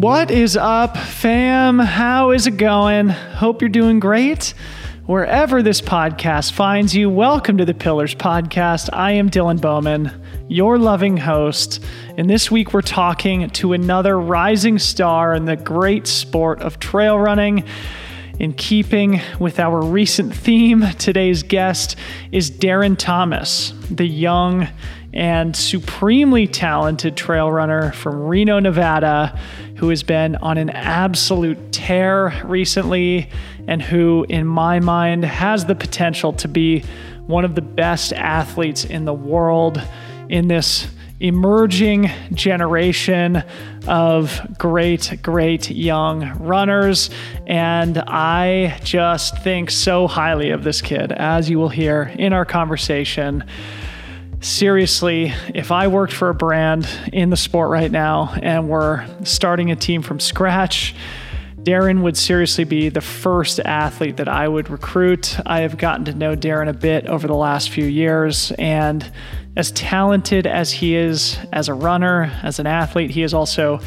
What is up, fam? How is it going? Hope you're doing great. Wherever this podcast finds you, welcome to the Pyllars Podcast. I am Dylan Bowman, your loving host. And this week we're talking to another rising star in the great sport of trail running. In keeping with our recent theme, today's guest is Darren Thomas, the young and supremely talented trail runner from Reno, Nevada, who has been on an absolute tear recently and who, in my mind, has the potential to be one of the best athletes in the world in this emerging generation of great, great young runners. And I just think so highly of this kid, as you will hear in our conversation seriously, if I worked for a brand in the sport right now and we're starting a team from scratch, Darren would seriously be the first athlete that I would recruit. I have gotten to know Darren a bit over the last few years, and as talented as he is as a runner, as an athlete, he is also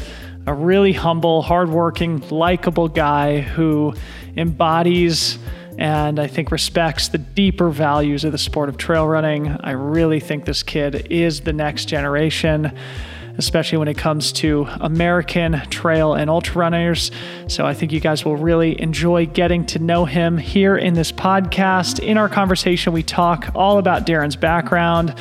a really humble, hardworking, likable guy who embodies and I think respects the deeper values of the sport of trail running. I really think this kid is the next generation especially when it comes to American trail and ultra runners. So I think you guys will really enjoy getting to know him here in this podcast. In our conversation, we talk all about Darren's background,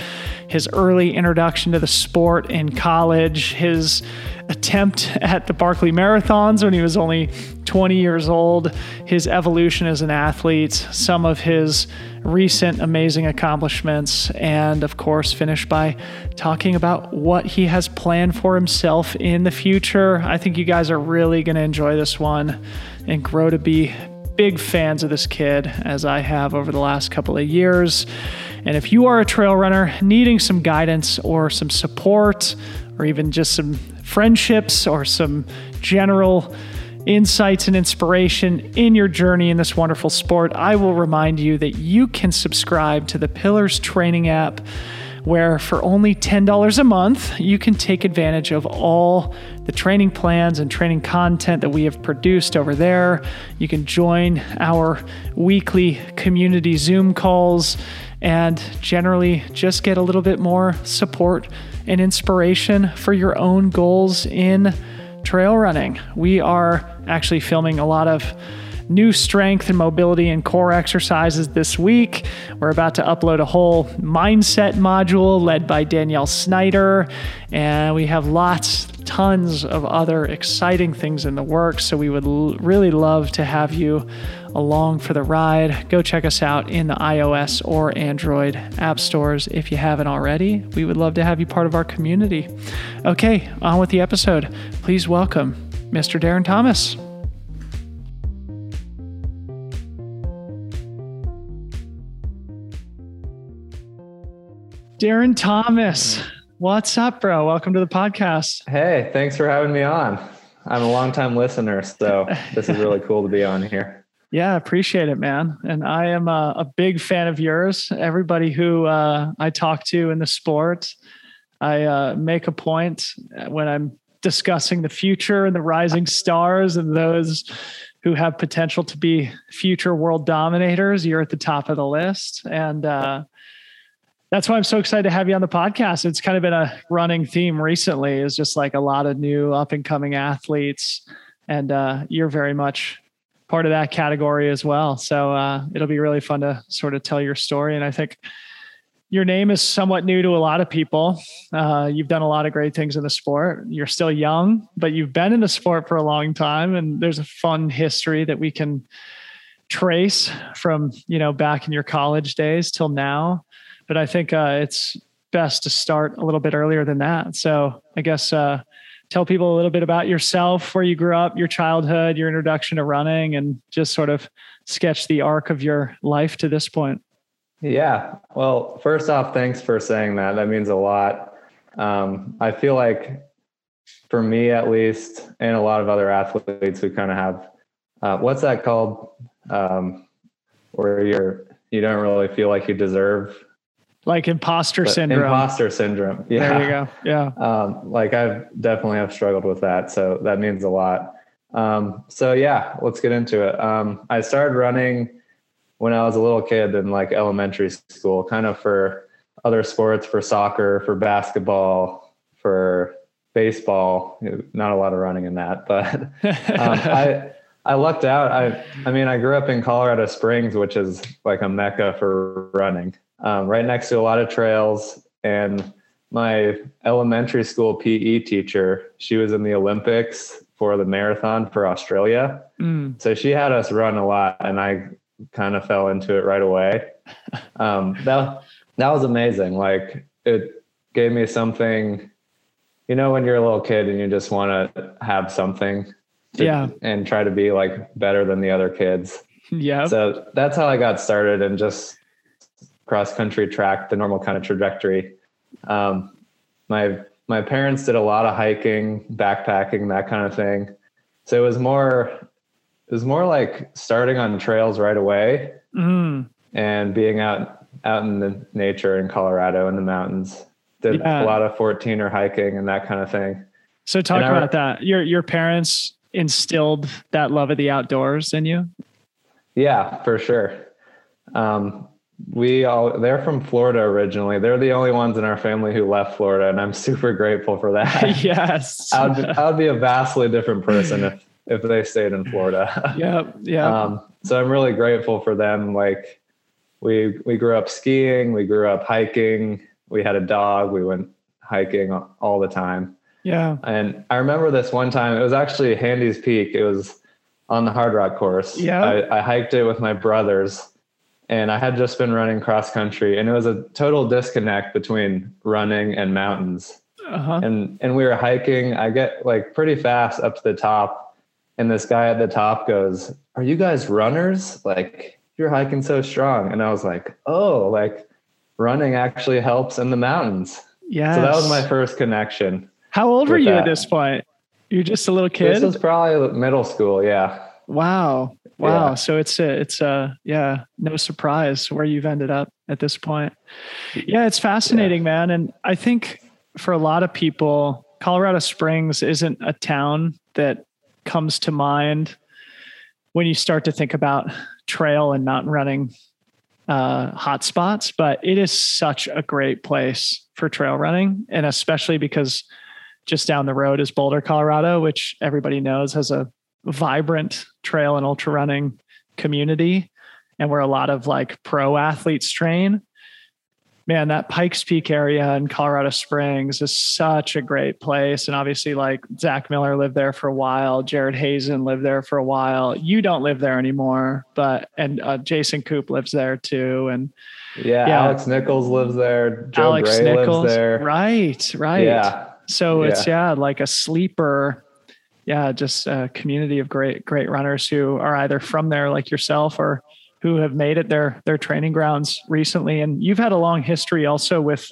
his early introduction to the sport in college, his attempt at the Barkley Marathons when he was only 20 years old, his evolution as an athlete, some of his recent amazing accomplishments, and of course, finish by talking about what he has planned for himself in the future. I think you guys are really going to enjoy this one and grow to be big fans of this kid as I have over the last couple of years. And if you are a trail runner needing some guidance or some support, or even just some friendships or some general insights and inspiration in your journey in this wonderful sport, I will remind you that you can subscribe to the Pyllars Training app where for only $10 a month, you can take advantage of all the training plans and training content that we have produced over there. You can join our weekly community Zoom calls and generally just get a little bit more support and inspiration for your own goals in trail running. We are actually filming a lot of new strength and mobility and core exercises this week. We're about to upload a whole mindset module led by Danielle Snyder, and we have lots, tons of other exciting things in the works. So we would l- really love to have you along for the ride. Go check us out in the iOS or Android app stores if you haven't already. We would love to have you part of our community. Okay, on with the episode. Please welcome Mr. Darren Thomas. Darren Thomas, what's up, bro? Welcome to the podcast. Hey, thanks for having me on. I'm a longtime listener, so this is really cool to be on here. Yeah, appreciate it, man. And I am a, a big fan of yours. Everybody who uh, I talk to in the sport, I uh, make a point when I'm discussing the future and the rising stars and those who have potential to be future world dominators. You're at the top of the list. And, uh, that's why I'm so excited to have you on the podcast. It's kind of been a running theme recently is just like a lot of new up and coming athletes. And uh, you're very much part of that category as well. So uh, it'll be really fun to sort of tell your story. And I think your name is somewhat new to a lot of people. Uh, you've done a lot of great things in the sport. You're still young, but you've been in the sport for a long time. And there's a fun history that we can trace from, you know, back in your college days till now but I think uh, it's best to start a little bit earlier than that. So I guess uh, tell people a little bit about yourself, where you grew up, your childhood, your introduction to running, and just sort of sketch the arc of your life to this point. Yeah. Well, first off, thanks for saying that. That means a lot. Um, I feel like for me at least, and a lot of other athletes who kind of have, uh, what's that called? Um, where you're, you don't really feel like you deserve like imposter syndrome. Imposter syndrome. Yeah. There you go. Yeah. Um, like I've definitely have struggled with that. So that means a lot. Um, so yeah, let's get into it. Um, I started running when I was a little kid in like elementary school, kind of for other sports, for soccer, for basketball, for baseball. Not a lot of running in that, but um, I I lucked out. I I mean, I grew up in Colorado Springs, which is like a mecca for running. Um, right next to a lot of trails, and my elementary school PE teacher, she was in the Olympics for the marathon for Australia. Mm. So she had us run a lot, and I kind of fell into it right away. Um, that that was amazing. Like it gave me something. You know, when you're a little kid and you just want to have something to, yeah. and try to be like better than the other kids. Yeah. So that's how I got started and just cross country track, the normal kind of trajectory. Um, my my parents did a lot of hiking, backpacking, that kind of thing. So it was more it was more like starting on trails right away mm. and being out out in the nature in Colorado in the mountains. Did yeah. a lot of 14er hiking and that kind of thing. So talk and about I, that. Your your parents instilled that love of the outdoors in you? Yeah, for sure. Um, we all they're from Florida originally. They're the only ones in our family who left Florida, and I'm super grateful for that. yes, I would I would be a vastly different person if if they stayed in Florida. Yeah, yeah. Um, so I'm really grateful for them. Like we we grew up skiing, we grew up hiking. We had a dog. We went hiking all the time. Yeah. And I remember this one time, it was actually Handies Peak. It was on the Hardrock course. Yeah. I, I hiked it with my brothers and I had just been running cross country and it was a total disconnect between running and mountains. Uh-huh. And, and we were hiking. I get like pretty fast up to the top and this guy at the top goes, are you guys runners? Like you're hiking so strong. And I was like, oh, like running actually helps in the mountains. Yeah. So that was my first connection. How old were you that. at this point? You're just a little kid. This was probably middle school. Yeah. Wow. Wow. Yeah. So it's a, it's a, yeah, no surprise where you've ended up at this point. Yeah. It's fascinating, yeah. man. And I think for a lot of people, Colorado Springs isn't a town that comes to mind when you start to think about trail and mountain running uh, hotspots, but it is such a great place for trail running. And especially because just down the road is Boulder, Colorado, which everybody knows has a vibrant trail and ultra running community and where a lot of like pro athletes train. Man, that Pikes Peak area in Colorado Springs is such a great place. And obviously, like Zach Miller lived there for a while, Jared Hazen lived there for a while. You don't live there anymore, but and uh, Jason Koop lives there too. And yeah, yeah, Alex Nichols lives there. Joe Alex Gray Nichols, lives there. Right, right. Yeah. So yeah. it's yeah, like a sleeper. Yeah, just a community of great great runners who are either from there like yourself or who have made it their their training grounds recently. And you've had a long history also with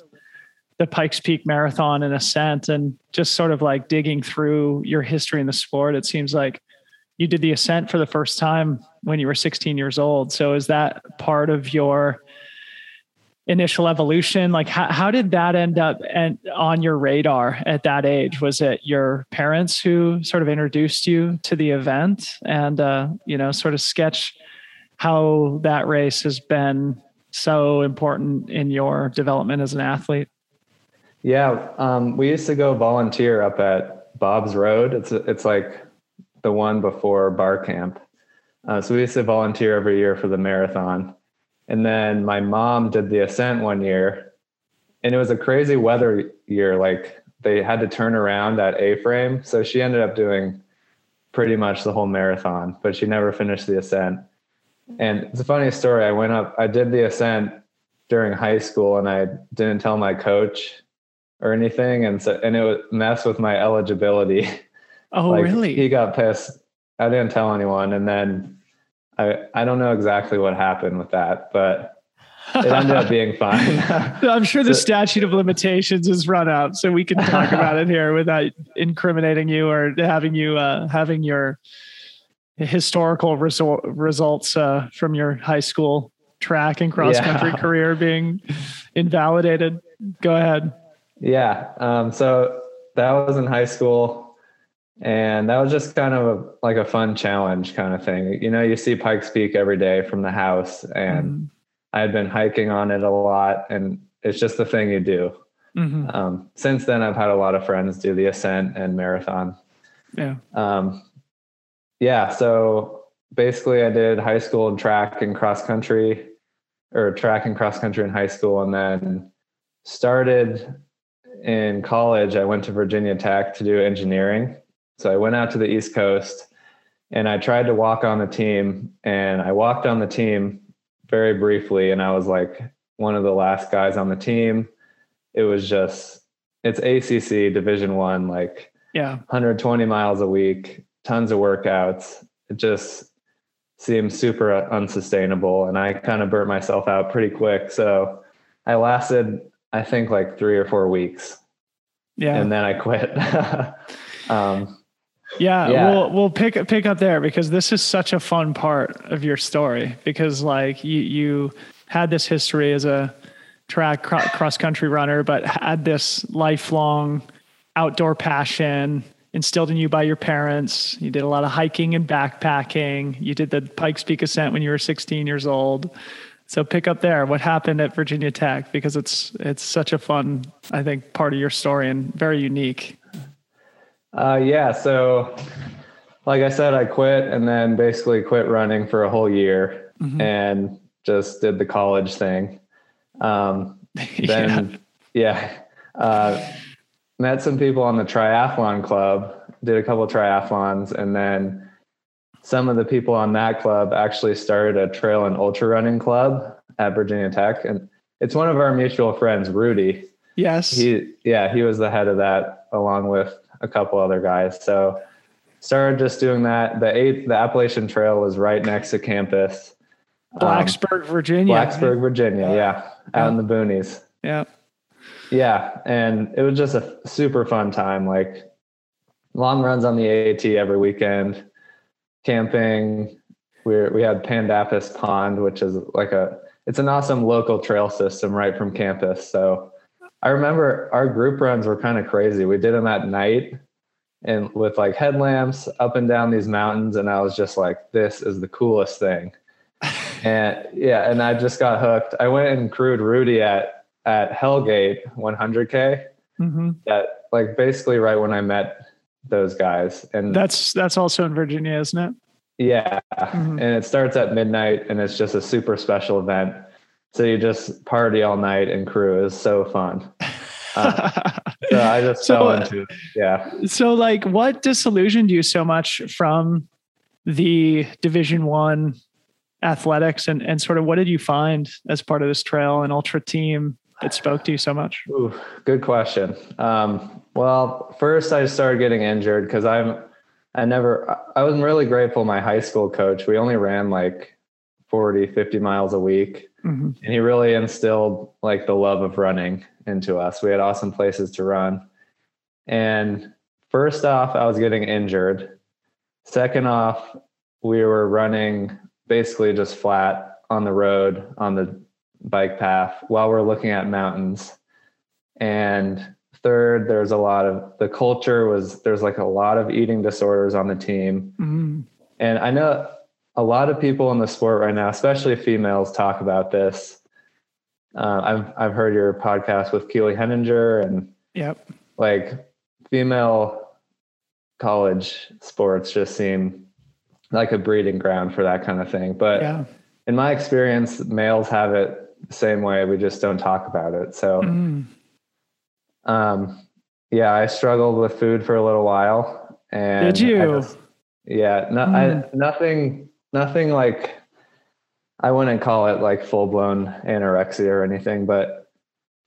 the Pikes Peak Marathon and Ascent and just sort of like digging through your history in the sport. It seems like you did the Ascent for the first time when you were 16 years old. So is that part of your initial evolution? Like how, how did that end up and on your radar at that age? Was it your parents who sort of introduced you to the event and uh, you know sort of sketch how that race has been so important in your development as an athlete? Yeah um, we used to go volunteer up at bob's road. It's it's like the one before Barr Camp. Uh, so we used to volunteer every year for the marathon and then my mom did the ascent one year, and it was a crazy weather year. Like they had to turn around at A frame. So she ended up doing pretty much the whole marathon, but she never finished the ascent. And it's a funny story. I went up, I did the ascent during high school and I didn't tell my coach or anything. And so, and it would mess with my eligibility. Oh, like, really? He got pissed. I didn't tell anyone. And then I, I don't know exactly what happened with that, but it ended up being fine. I'm sure the statute of limitations is run out, so we can talk about it here without incriminating you or having you uh, having your historical result, results uh, from your high school track and cross country Yeah. career being invalidated. Go ahead. Yeah. Um, so that was in high school. And that was just kind of a, like a fun challenge kind of thing. You know, you see Pikes Peak every day from the house, and I had been hiking on it a lot, and it's just the thing you do. Mhm. Um, since then, I've had a lot of friends do the ascent and marathon. Yeah. Um, yeah, so basically, I did high school and track and cross country, or track and cross country in high school, and then started in college. I went to Virginia Tech to do engineering. So I went out to the East Coast and I tried to walk on the team, and I walked on the team very briefly, and I was like one of the last guys on the team. It was just it's ACC Division One, like Yeah. 120 miles a week, tons of workouts. It just seemed super unsustainable. And I kind of burnt myself out pretty quick. So I lasted, I think, like three or four weeks. Yeah. And then I quit. um, Yeah, Yeah. we'll we'll pick pick up there because this is such a fun part of your story because like you you had this history as a track cro- cross country runner, but had this lifelong outdoor passion instilled in you by your parents. You did a lot of hiking and backpacking. You did the Pikes Peak ascent when you were 16 years old. So pick up there. What happened at Virginia Tech? Because it's it's such a fun, I think, part of your story and very unique. Uh, yeah. So, like I said, I quit and then basically quit running for a whole year and just did the college thing. Um, then yeah, Uh, met some people on the triathlon club did a couple triathlons and then some of the people on that club actually started a trail and ultra running club at virginia tech and it's one of our mutual friends rudy yes. he yeah he was the head of that along with a couple other guys so started just doing that the eighth the appalachian trail was right next to campus Um, Blacksburg, Virginia. blacksburg virginia yeah out in the boonies Yeah. yeah, and it was just a super fun time. Like long runs on the AAT every weekend, camping. We we had Pandapas Pond, which is like a it's an awesome local trail system right from campus. So I remember our group runs were kind of crazy. We did them at night and with like headlamps up and down these mountains, and I was just like, this is the coolest thing. and yeah, and I just got hooked. I went and crewed Rudy at at Hellgate 100k. hmm That like basically right when I met those guys, and That's that's also in Virginia, isn't it? yeah, Mhm. and it starts at midnight, and it's just a super special event. So you just party all night and crew. is so fun. Uh, so I just So, fell into it. Yeah. so, like, what disillusioned you so much from the Division One athletics, and and sort of what did you find as part of this trail and ultra team that spoke to you so much? Ooh, good question. Um, well, first I started getting injured because I'm, I never, I was really grateful. My high school coach, we only ran like 40, 50 miles a week. Mhm. And he really instilled like the love of running into us. We had awesome places to run. And first off, I was getting injured. Second off, we were running basically just flat on the road on the bike path while we're looking at mountains. And third, there's a lot of the culture was there's like a lot of eating disorders on the team. Mhm. And I know a lot of people in the sport right now, especially females, talk about this. Uh, I've I've heard your podcast with Keely Henninger and Yep. like female college sports just seem like a breeding ground for that kind of thing. But Yeah. in my experience, males have it the same way. We just don't talk about it. So Mhm. um, yeah, I struggled with food for a little while. And Did you? Just- yeah, no, I, nothing, nothing like, I wouldn't call it like full blown anorexia or anything, but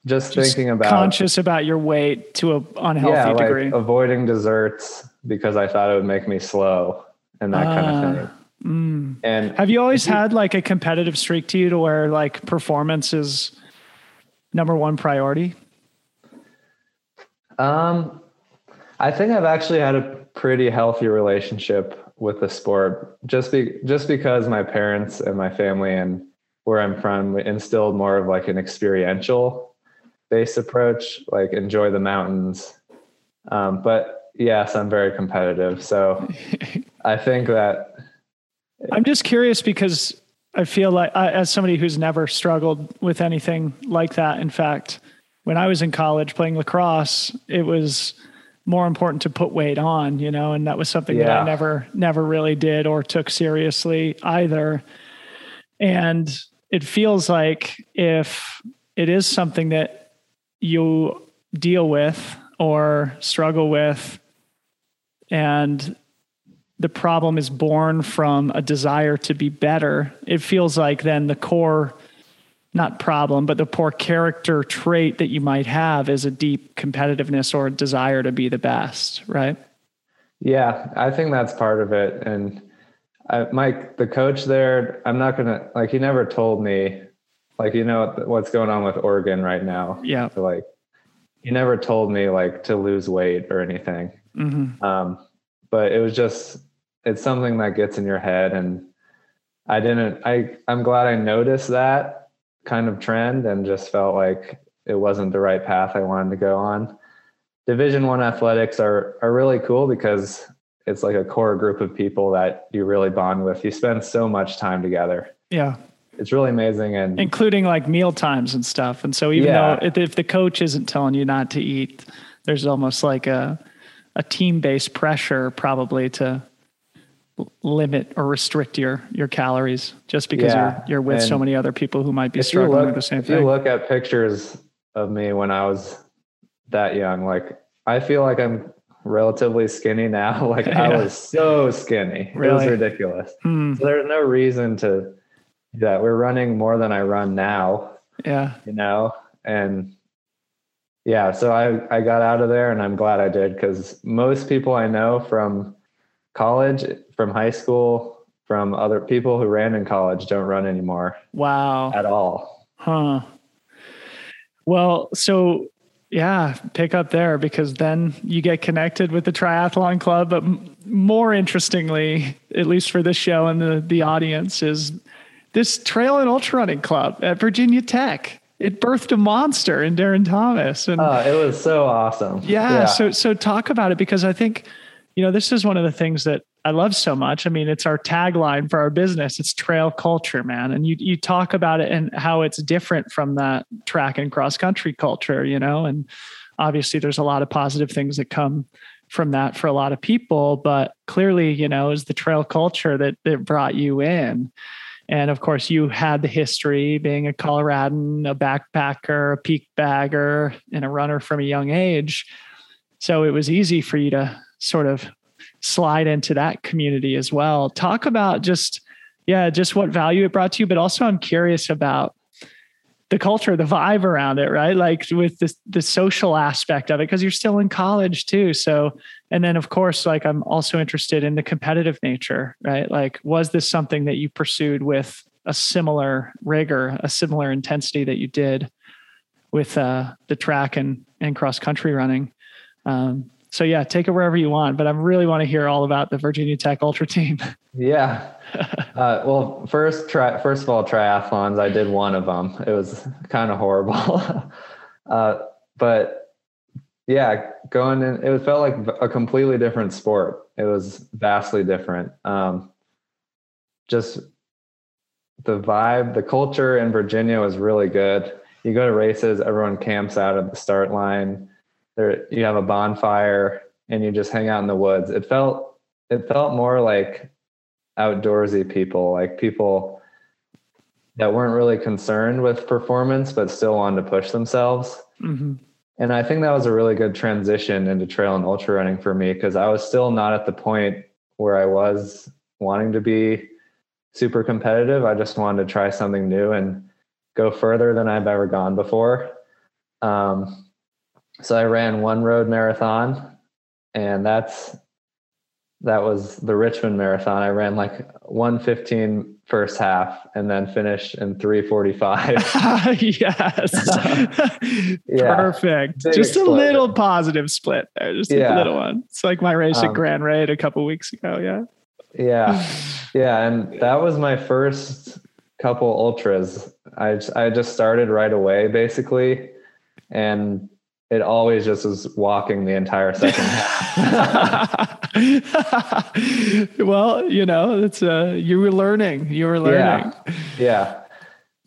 just, Just thinking about conscious about your weight to a unhealthy yeah, degree. like avoiding desserts because I thought it would make me slow and that kind of Ah. thing. Mm. And Have you always had like a competitive streak to you to where like performance is number one priority? Um, I think I've actually had a pretty healthy relationship with the sport, just be just because my parents and my family and where I'm from instilled more of like an experiential based approach, like enjoy the mountains. Um, but yes, I'm very competitive. So I think that I'm just curious because I feel like, I, as somebody who's never struggled with anything like that, in fact, when I was in college playing lacrosse, it was more important to put weight on, you know, and that was something yeah. that I never, never really did or took seriously either. And it feels like if it is something that you deal with or struggle with, and the problem is born from a desire to be better, it feels like then the core, not problem, but the poor character trait that you might have is a deep competitiveness or desire to be the best, right? Yeah, I think that's part of it. And I, Mike, the coach there, I'm not going to, like, he never told me, like, you know, what's going on with Oregon right now. Yeah. So, like, he never told me, like, to lose weight or anything. Mm-hmm. Um, but it was just it's something that gets in your head and I didn't I I'm glad I noticed that kind of trend and just felt like it wasn't the right path I wanted to go on. Division 1 athletics are are really cool because it's like a core group of people that you really bond with. You spend so much time together. Yeah. It's really amazing and including like meal times and stuff. And so even yeah. though if, if the coach isn't telling you not to eat, there's almost like a a team based pressure probably to limit or restrict your your calories just because yeah. you're you're with and so many other people who might be struggling look, with the same if thing. If you look at pictures of me when I was that young, like I feel like I'm relatively skinny now. Like yeah. I was so skinny. Really? It was ridiculous. Hmm. So there's no reason to do that. We're running more than I run now. Yeah. You know, and yeah, so I, I got out of there and I'm glad I did because most people I know from college, from high school, from other people who ran in college don't run anymore. Wow. At all. Huh. Well, so yeah, pick up there because then you get connected with the triathlon club. But more interestingly, at least for this show and the, the audience, is this trail and ultra running club at Virginia Tech it birthed a monster in Darren Thomas. And uh, it was so awesome. Yeah, yeah. So so talk about it because I think, you know, this is one of the things that I love so much. I mean, it's our tagline for our business. It's trail culture, man. And you you talk about it and how it's different from that track and cross country culture, you know, and obviously there's a lot of positive things that come from that for a lot of people, but clearly, you know, is the trail culture that that brought you in. And of course, you had the history being a Coloradan, a backpacker, a peak bagger, and a runner from a young age. So it was easy for you to sort of slide into that community as well. Talk about just, yeah, just what value it brought to you, but also I'm curious about the culture, the vibe around it, right? Like with the the social aspect of it, because you're still in college too. So, and then of course, like I'm also interested in the competitive nature, right? Like, was this something that you pursued with a similar rigor, a similar intensity that you did with uh, the track and and cross country running? Um, so yeah, take it wherever you want. But I really want to hear all about the Virginia Tech Ultra team. Yeah. Uh, well, first, try, first of all, triathlons. I did one of them. It was kind of horrible. uh, but yeah, going in, it felt like a completely different sport. It was vastly different. Um, just the vibe, the culture in Virginia was really good. You go to races, everyone camps out at the start line there you have a bonfire and you just hang out in the woods. It felt it felt more like outdoorsy people, like people that weren't really concerned with performance but still wanted to push themselves. Mm-hmm. And I think that was a really good transition into trail and ultra running for me because I was still not at the point where I was wanting to be super competitive. I just wanted to try something new and go further than I've ever gone before. Um, so I ran one road marathon, and that's that was the Richmond marathon. I ran like 115 first half and then finished in 345. yes. yeah. Perfect. Big just explosion. a little positive split there. Just yeah. a little one. It's like my race um, at Grand Raid a couple weeks ago. Yeah. Yeah. Yeah. And that was my first couple ultras. I I just started right away basically, and it always just was walking the entire second half. well, you know, it's uh you were learning. You were learning. Yeah. yeah.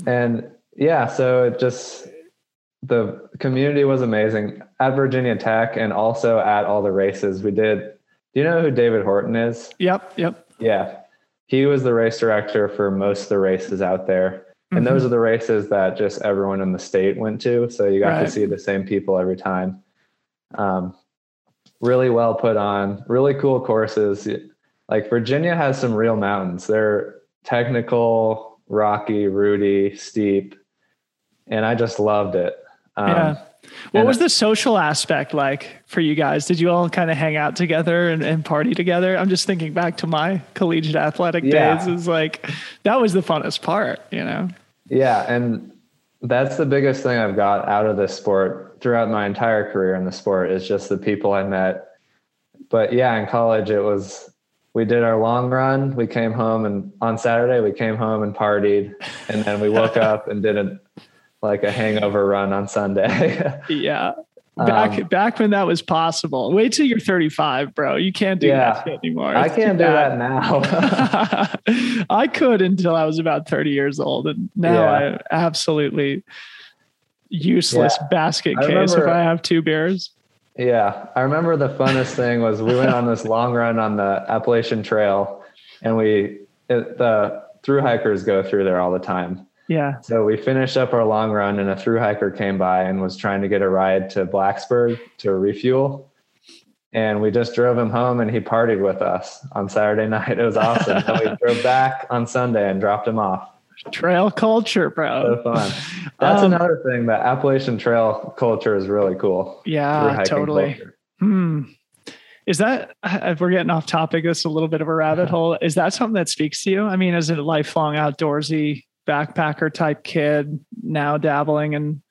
And yeah, so it just the community was amazing at Virginia Tech and also at all the races. We did do you know who David Horton is? Yep, yep. Yeah. He was the race director for most of the races out there. And mm-hmm. those are the races that just everyone in the state went to. So you got right. to see the same people every time. Um, really well put on, really cool courses. Like Virginia has some real mountains. They're technical, rocky, rooty, steep. And I just loved it. Um, yeah. What was the social aspect like for you guys? Did you all kind of hang out together and, and party together? I'm just thinking back to my collegiate athletic yeah. days. Is like that was the funnest part, you know? Yeah, and that's the biggest thing I've got out of this sport throughout my entire career in the sport is just the people I met. But yeah, in college it was we did our long run. We came home and on Saturday we came home and partied, and then we woke up and did a like a hangover run on Sunday. yeah. Back um, back when that was possible. Wait till you're 35, bro. You can't do yeah, that anymore. It's I can't do that now. I could until I was about 30 years old, and now yeah. I absolutely useless yeah. basket case remember, if I have two beers. Yeah, I remember the funnest thing was we went on this long run on the Appalachian Trail, and we it, the through hikers go through there all the time. Yeah. So we finished up our long run and a through hiker came by and was trying to get a ride to Blacksburg to refuel. And we just drove him home and he partied with us on Saturday night. It was awesome. and we drove back on Sunday and dropped him off. Trail culture, bro. So fun. That's um, another thing. The Appalachian Trail culture is really cool. Yeah, totally. Hmm. Is that if we're getting off topic? This a little bit of a rabbit hole. Is that something that speaks to you? I mean, as a lifelong outdoorsy backpacker type kid, now dabbling in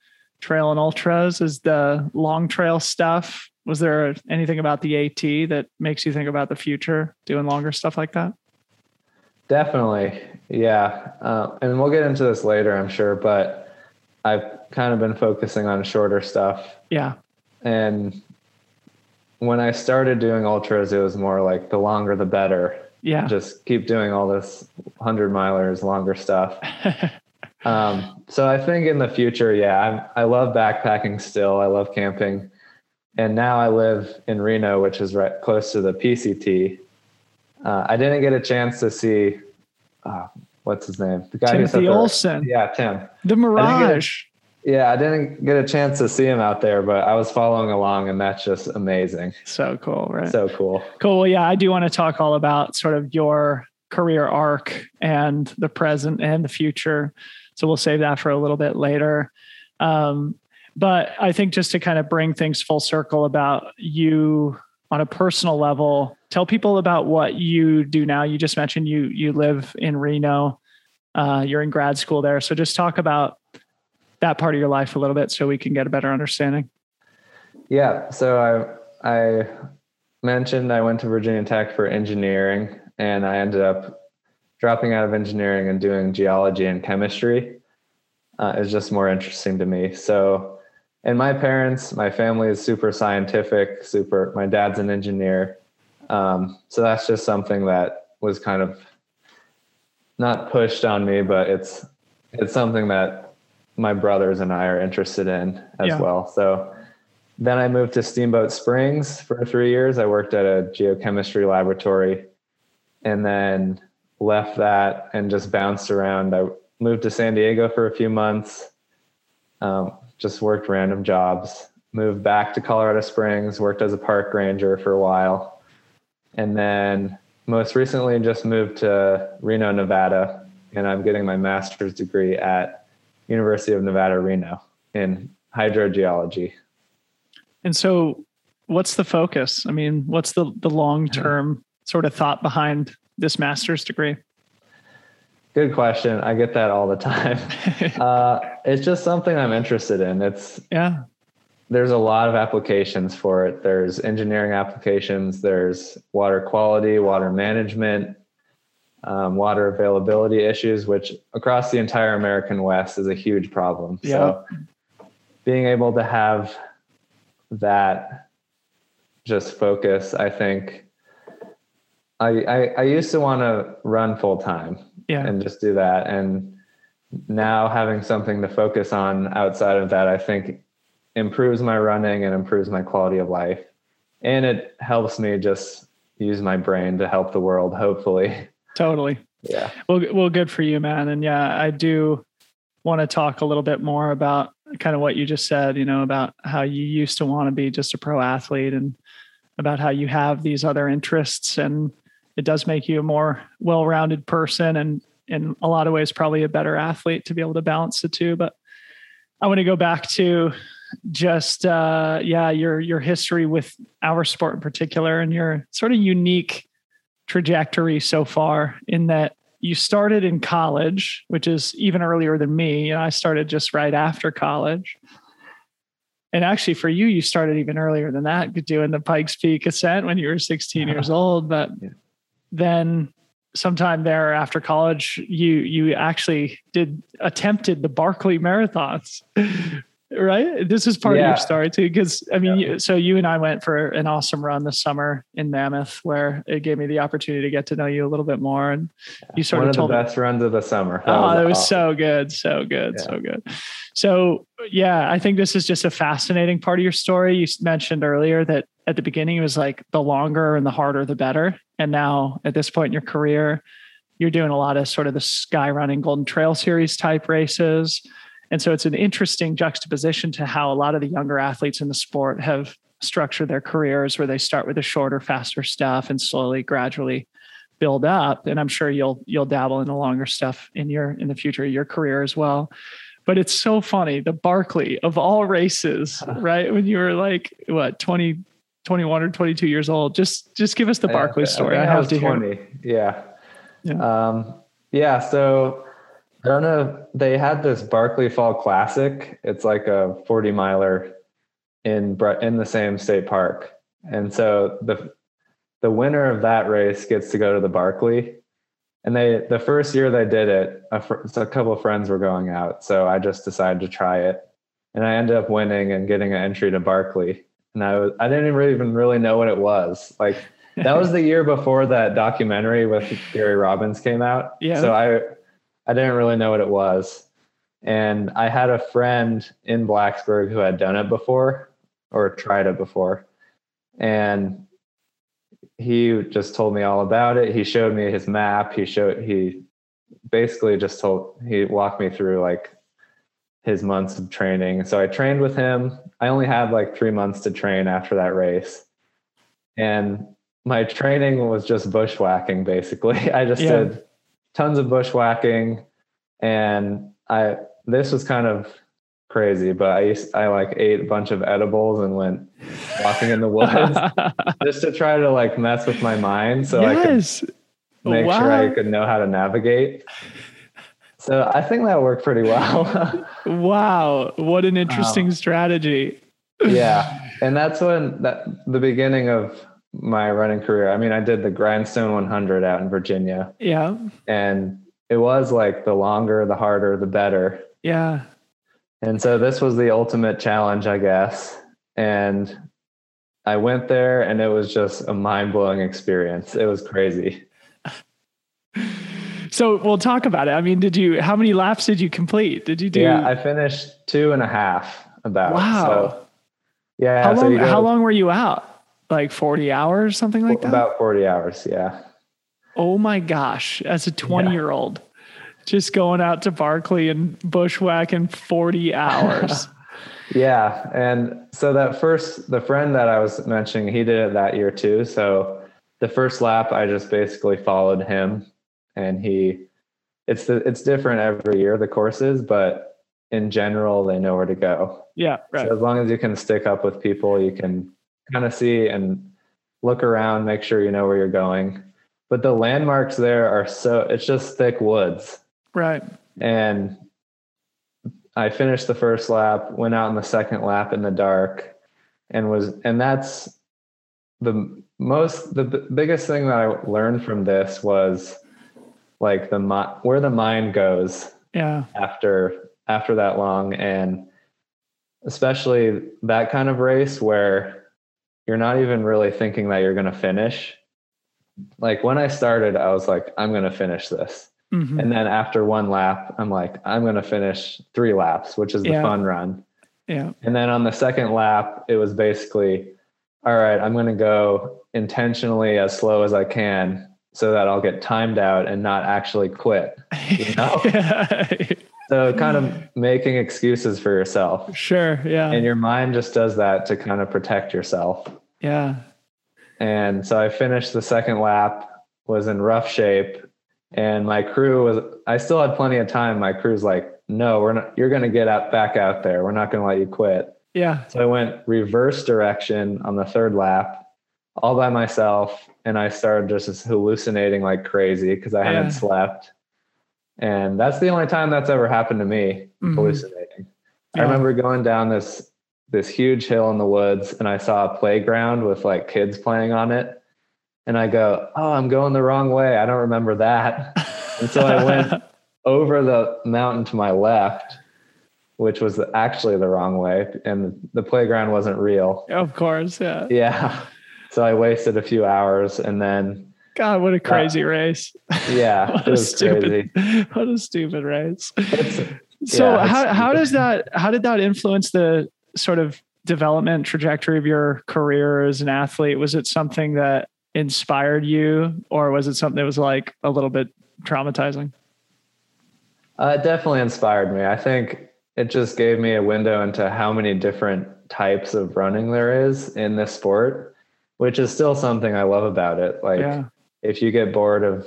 trail and ultras, is the long trail stuff. Was there anything about the AT that makes you think about the future doing longer stuff like that? Definitely. Yeah. Uh, and we'll get into this later, I'm sure, but I've kind of been focusing on shorter stuff. Yeah. And when I started doing ultras, it was more like the longer the better. Yeah. Just keep doing all this 100 milers, longer stuff. um, so I think in the future, yeah, I'm, I love backpacking still. I love camping. And now I live in Reno, which is right close to the PCT. Uh, I didn't get a chance to see, uh, what's his name? The guy Timothy Olson. Yeah, Tim. The Mirage. Yeah, I didn't get a chance to see him out there, but I was following along, and that's just amazing. So cool, right? So cool. Cool. Well, yeah, I do want to talk all about sort of your career arc and the present and the future. So we'll save that for a little bit later. Um, but I think just to kind of bring things full circle about you on a personal level, tell people about what you do now. You just mentioned you you live in Reno. Uh, you're in grad school there, so just talk about that part of your life a little bit so we can get a better understanding? Yeah. So I I mentioned I went to Virginia Tech for engineering and I ended up dropping out of engineering and doing geology and chemistry. Uh, it's just more interesting to me. So, and my parents, my family is super scientific, super, my dad's an engineer. Um, so that's just something that was kind of not pushed on me, but it's, it's something that my brothers and I are interested in as yeah. well. So then I moved to Steamboat Springs for three years. I worked at a geochemistry laboratory and then left that and just bounced around. I moved to San Diego for a few months, um, just worked random jobs, moved back to Colorado Springs, worked as a park ranger for a while. And then most recently just moved to Reno, Nevada, and I'm getting my master's degree at University of Nevada, Reno in hydrogeology. And so what's the focus? I mean, what's the, the long-term sort of thought behind this master's degree? Good question. I get that all the time. uh, it's just something I'm interested in. It's yeah. There's a lot of applications for it. There's engineering applications. There's water quality, water management, um, water availability issues, which across the entire American West is a huge problem. Yeah. So being able to have that just focus, I think I, I, I used to want to run full time Yeah. and just do that. And now having something to focus on outside of that, I think improves my running and improves my quality of life. And it helps me just use my brain to help the world, hopefully. Totally. Yeah. Well, well, good for you, man. And yeah, I do want to talk a little bit more about kind of what you just said, you know, about how you used to want to be just a pro athlete and about how you have these other interests and it does make you a more well-rounded person and in a lot of ways probably a better athlete to be able to balance the two but i want to go back to just uh yeah your your history with our sport in particular and your sort of unique trajectory so far in that you started in college which is even earlier than me and i started just right after college and actually for you you started even earlier than that doing the pikes peak ascent when you were 16 years old but Yeah. then sometime there after college you you actually did attempted the barkley marathons right this is part of your story too because i mean Yeah. you, so you and i went for an awesome run this summer in mammoth where it gave me the opportunity to get to know you a little bit more and you sort One of of the told me best runs of the summer. That oh, it was awesome. so good, so good, Yeah. so good. So, yeah, I think this is just a fascinating part of your story. You mentioned earlier that at the beginning it was like the longer and the harder, the better. And now at this point in your career, you're doing a lot of sort of the sky running Golden Trail Series type races. And so it's an interesting juxtaposition to how a lot of the younger athletes in the sport have structured their careers where they start with the shorter, faster stuff and slowly, gradually build up. And I'm sure you'll you'll dabble in the longer stuff in your in the future of your career as well. But it's so funny, the Barkley of all races, right? When you were like what 20, 21 or 22 years old. Just just give us the Barkley story. think I, I have was to hear. 20. Yeah. Yeah. Um, yeah. So I don't know. They had this Barkley Fall Classic. It's like a 40 miler in in the same state park, and so the the winner of that race gets to go to the Barkley. And they the first year they did it, a, fr- so a couple of friends were going out, so I just decided to try it, and I ended up winning and getting an entry to Barkley. And I was I didn't even even really know what it was like that was the year before that documentary with Gary Robbins came out. Yeah. So I I didn't really know what it was. And I had a friend in Blacksburg who had done it before or tried it before. And he just told me all about it. He showed me his map. He showed he basically just told he walked me through like his months of training. So I trained with him. I only had like 3 months to train after that race. And my training was just bushwhacking basically. I just Yeah. did tons of bushwhacking and I this was kind of crazy, but I used I like ate a bunch of edibles and went walking in the woods just to try to like mess with my mind so I could make Wow. sure I could know how to navigate. So I think that worked pretty well. Wow. What an um, interesting strategy. yeah. And that's when that the beginning of my running career. I mean, I did the Grindstone 100 out in Virginia Yeah. and it was like the longer, the harder, the better. Yeah. And so this was the ultimate challenge, I guess. And I went there and it was just a mind blowing experience. It was crazy. So we'll talk about it. I mean, did you how many laps did you complete? Did you do Yeah, I finished two and a half about. Wow. So, yeah. how so long how long were you out? Like 40 hours, something like that? about 40 hours. Yeah. Oh my gosh, as a 20 year old, just going out to Barkley and bushwhacking 40 hours. Yeah. And so that first, the friend that I was mentioning, he did it that year too. So the first lap, I just basically followed him and he, it's the, it's different every year, the courses, but in general, they know where to go. yeah, right. So as long as you can stick up with people, you can kind of see and look around, make sure you know where you're going. But the landmarks there are so, it's just thick woods. Right. And I finished the first lap, went out in the second lap in the dark, and was, and that's the most, the b- biggest thing that I learned from this was like the where the mind goes yeah after after that long and especially that kind of race where you're not even really thinking that you're going to finish like when i started i was like i'm going to finish this mm-hmm. and then after one lap i'm like i'm going to finish three laps which is the Yeah. fun run yeah and then on the second lap it was basically all right i'm going to go intentionally as slow as i can so that i'll get timed out and not actually quit You know? so kind of making excuses for yourself. Sure yeah. And your mind just does that to kind of protect yourself. Yeah. And so i finished the second lap was in rough shape and my crew was i still had plenty of time. My crew's like no we're not you're going to get out back out there. We're not going to let you quit. Yeah. So i went reverse direction on the third lap all by myself and i started just hallucinating like crazy because i Yeah. hadn't slept and that's the only time that's ever happened to me Mhm. hallucinating I remember going down this this huge hill in the woods and I saw a playground with like kids playing on it. And I go, Oh, I'm going the wrong way. I don't remember that. And so I went over the mountain to my left, which was actually the wrong way. And the playground wasn't real. of course yeah Yeah. So I wasted a few hours and then, god what a crazy race yeah, what it a stupid crazy. what a stupid race It's- so Yeah, how how does that how did that influence the sort of development trajectory of your career as an athlete? Was it something that inspired you, or was it something that was like a little bit traumatizing? Uh, it definitely inspired me. I think it just gave me a window into how many different types of running there is in this sport, which is still something I love about it. Like, yeah, if you get bored of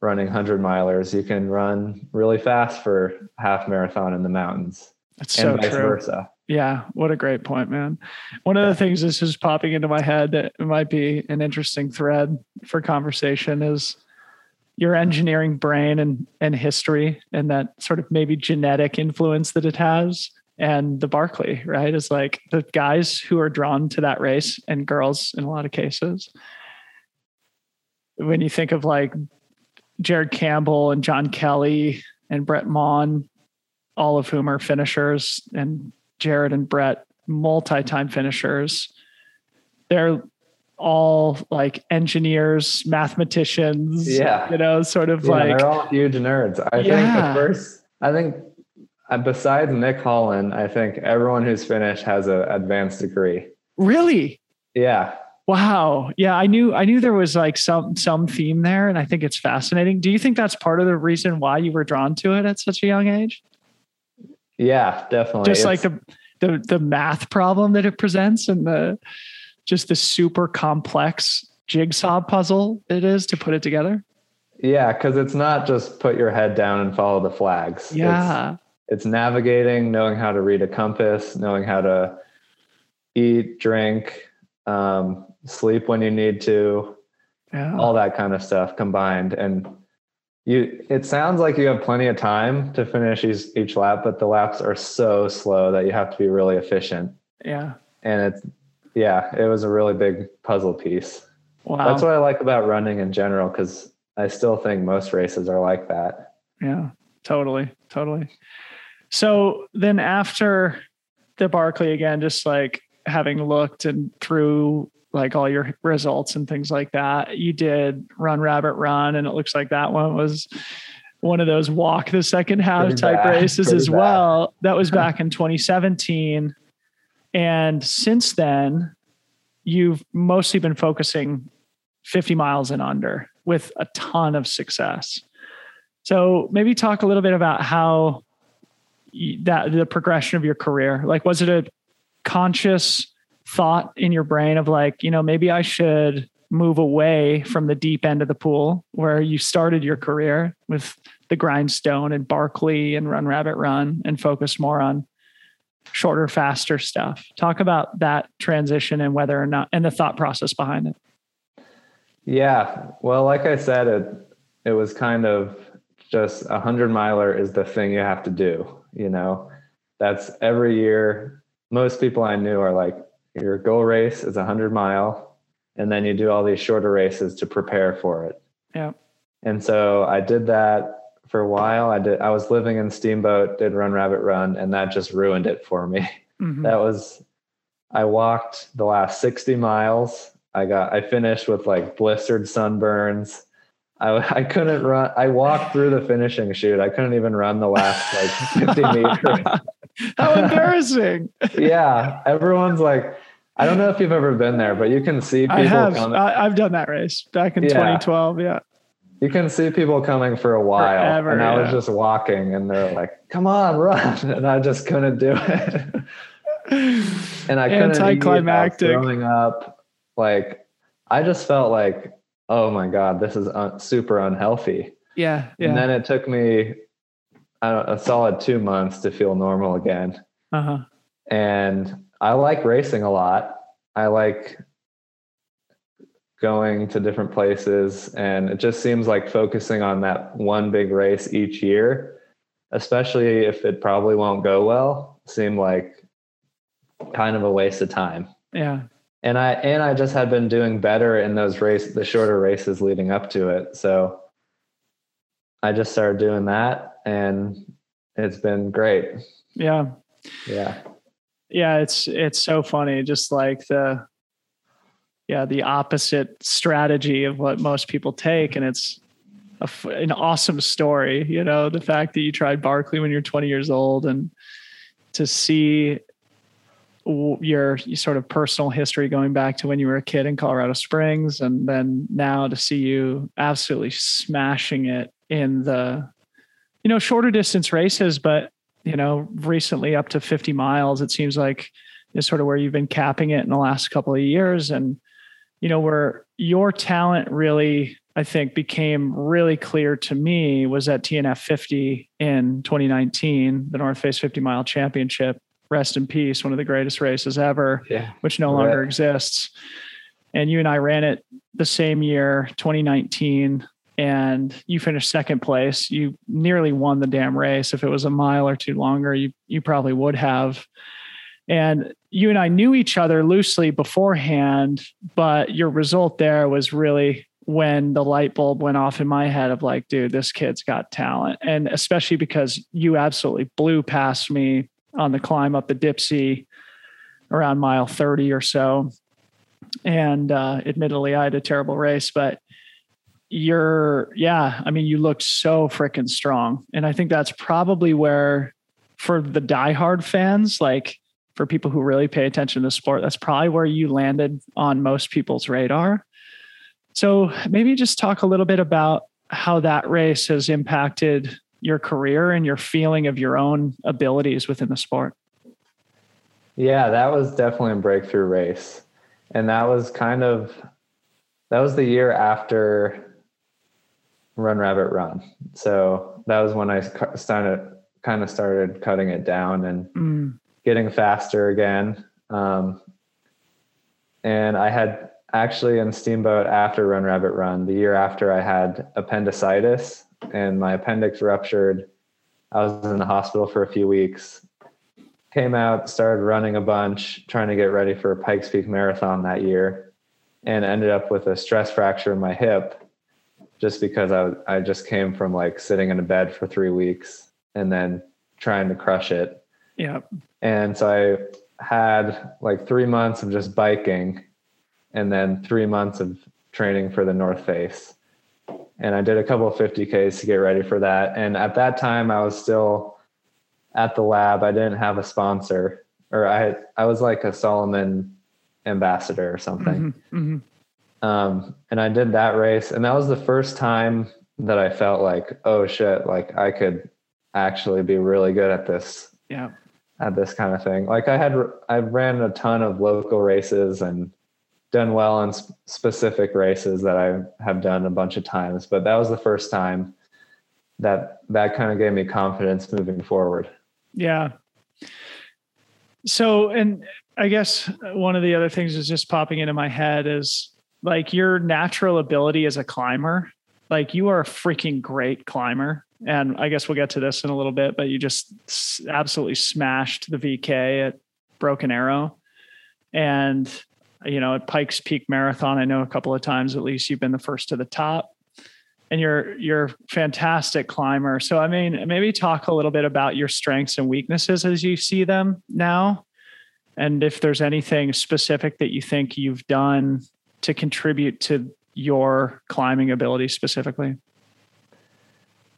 running 100 milers, you can run really fast for half marathon in the mountains so and vice true. versa. Yeah, what a great point, man. One of the things that's just popping into my head that might be an interesting thread for conversation is your engineering brain and and history and that sort of maybe genetic influence that it has. And the Barkley, right? Is like the guys who are drawn to that race and girls in a lot of cases. When you think of like Jared Campbell and John Kelly and Brett Maune, all of whom are finishers, and Jared and Brett, multi-time finishers. They're all like engineers, mathematicians. Yeah. You know, sort of Yeah, like they're all huge nerds. I think Yeah. the first, I think uh, besides Nick Hollon, I think everyone who's finished has an advanced degree. really Yeah. Wow. Yeah, I knew I knew there was like some some theme there, and I think it's fascinating. Do you think that's part of the reason why you were drawn to it at such a young age? Yeah, definitely. Just like the the the math problem that it presents and the just the super complex jigsaw puzzle it is to put it together. Yeah, because it's not just put your head down and follow the flags. It's, Yeah. it's navigating, knowing how to read a compass, knowing how to eat, drink, um, sleep when you need to, Yeah. all that kind of stuff combined. And you, it sounds like you have plenty of time to finish each, each lap, but the laps are so slow that you have to be really efficient. Yeah. And it's, yeah, it was a really big puzzle piece. Wow. That's what I like about running in general, because I still think most races are like that. Yeah, totally, totally. So then after the Barkley again, just like having looked and through like all your results and things like that, you did Run Rabbit Run, and it looks like that one was one of those walk the second half Pretty type bad, races as bad. well. That was back in 2017. And since then, you've mostly been focusing 50 miles and under with a ton of success. So maybe talk a little bit about how that the progression of your career. Like, was it a conscious thought in your brain of like, you know, maybe I should move away from the deep end of the pool where you started your career with the grindstone and Barkley and Run Rabbit Run and focus more on shorter, faster stuff. Talk about that transition and whether or not and the thought process behind it. Yeah. Well, like I said, it it was kind of just a hundred miler is the thing you have to do. You know, that's every year. Most people I knew are like, your goal race is a hundred mile, and then you do all these shorter races to prepare for it. Yeah. And so I did that for a while. I did I was living in Steamboat, did Run Rabbit Run, and that just ruined it for me. Mhm. That was I walked the last 60 miles. I got I finished with like blistered sunburns. I I couldn't run. I walked through the finishing chute. I couldn't even run the last like 50 meters. How embarrassing. yeah, everyone's like I don't know if you've ever been there, but you can see people I have. coming. I, I've done that race back in Yeah. 2012. Yeah. you can see people coming for a while Forever, and i was just walking and they're like come on run and i just couldn't do it and i couldn't eat, Anticlimactic. throwing up like i just felt like oh my god this is un- super unhealthy Yeah. Yeah. and then it took me a solid two months to feel normal again uh huh. and I like racing a lot. I like going to different places, and it just seems like focusing on that one big race each year, especially if it probably won't go well, seemed like kind of a waste of time. Yeah. And I and I just had been doing better in those race the shorter races leading up to it. So I just started doing that and it's been great. Yeah. Yeah. Yeah it's it's so funny just like the yeah the opposite strategy of what most people take and it's a an awesome story you know the fact that you tried barkley when you're 20 years old and to see your sort of personal history going back to when you were a kid in colorado springs and then now to see you absolutely smashing it in the you know shorter distance races but you know, recently up to 50 miles, it seems like is sort of where you've been capping it in the last couple of years. And, you know, where your talent really, I think, became really clear to me was at TNF 50 in 2019, the North Face 50 mile championship. Rest in peace, one of the greatest races ever, Yeah. which no Right. longer exists. And you and I ran it the same year, 2019 and you finished second place. You nearly won the damn race. If it was a mile or two longer, you you probably would have. And you and I knew each other loosely beforehand, but your result there was really when the light bulb went off in my head of like, dude, this kid's got talent. And especially because you absolutely blew past me on the climb up the Dipsea around mile 30 or so. And uh, admittedly, I had a terrible race, but you're yeah i mean you looked so freaking strong. And i think that's probably where for the diehard fans like for people who really pay attention to sport that's probably where you landed on most people's radar. So maybe just talk a little bit about how that race has impacted your career and your feeling of your own abilities within the sport. Yeah, that was definitely a breakthrough race. And that was kind of that was the year after Run Rabbit Run. So that was when I started kind of started cutting it down and Mm, getting faster again. Um, and I had actually in Steamboat after Run Rabbit Run, the year after I had appendicitis and my appendix ruptured. I was in the hospital for a few weeks. Came out, started running a bunch, trying to get ready for Pikes Peak Marathon that year, and ended up with a stress fracture in my hip just because I, I just came from like sitting in a bed for three weeks and then trying to crush it. yeah And so I had like three months of just biking and then three months of training for the North Face. And I did a couple of 50Ks to get ready for that. And at that time, I was still at the lab. I didn't have a sponsor, or I, I was like a Salomon ambassador or something. Mhm, mhm. Um, and I did that race. And that was the first time that I felt like, oh shit, like I could actually be really good at this yeah at this kind of thing. Like I had, I've ran a ton of local races and done well in sp- specific races that I have done a bunch of times, but that was the first time that that kind of gave me confidence moving forward. Yeah. So, and I guess one of the other things is just popping into my head is like your natural ability as a climber. Like you are a freaking great climber. And I guess we'll get to this in a little bit, but you just absolutely smashed the VK at Broken Arrow. And, you know, at Pikes Peak Marathon, I know a couple of times at least you've been the first to the top. and you're you're a fantastic climber. So I mean, maybe talk a little bit about your strengths and weaknesses as you see them now, and if there's anything specific that you think you've done to contribute to your climbing ability specifically.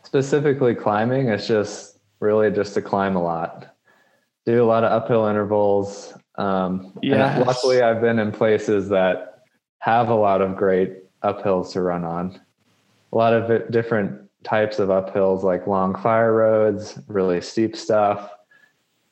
Specifically, climbing. It's just really just to climb a lot. Do a lot of uphill intervals. Um, yeah. Luckily, I've been in places that have a lot of great uphills to run on a lot of different types of uphills like long fire roads, really steep stuff.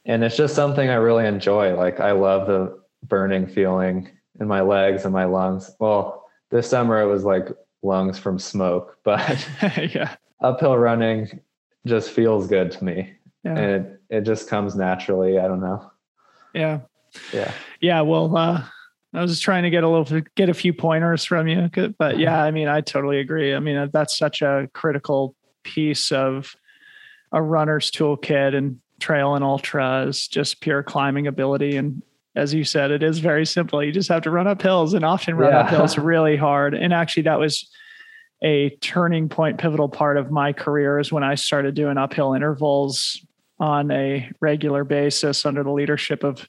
And it's just something I really enjoy. Like I love the burning feeling in my legs and my lungs. Well, this summer it was like lungs from smoke, but yeah. uphill running just feels good to me. Yeah. And it, it just comes naturally. I don't know. Yeah. Yeah. Yeah. Well, uh, I was just trying to get a little get a few pointers from you, but yeah, I mean, I totally agree. I mean, that's such a critical piece of a runner's toolkit and trail and ultra is just pure climbing ability. And as you said, it is very simple. You just have to run up hills and often run yeah. up hills really hard. And actually, that was a turning point, pivotal part of my career is when I started doing uphill intervals on a regular basis under the leadership of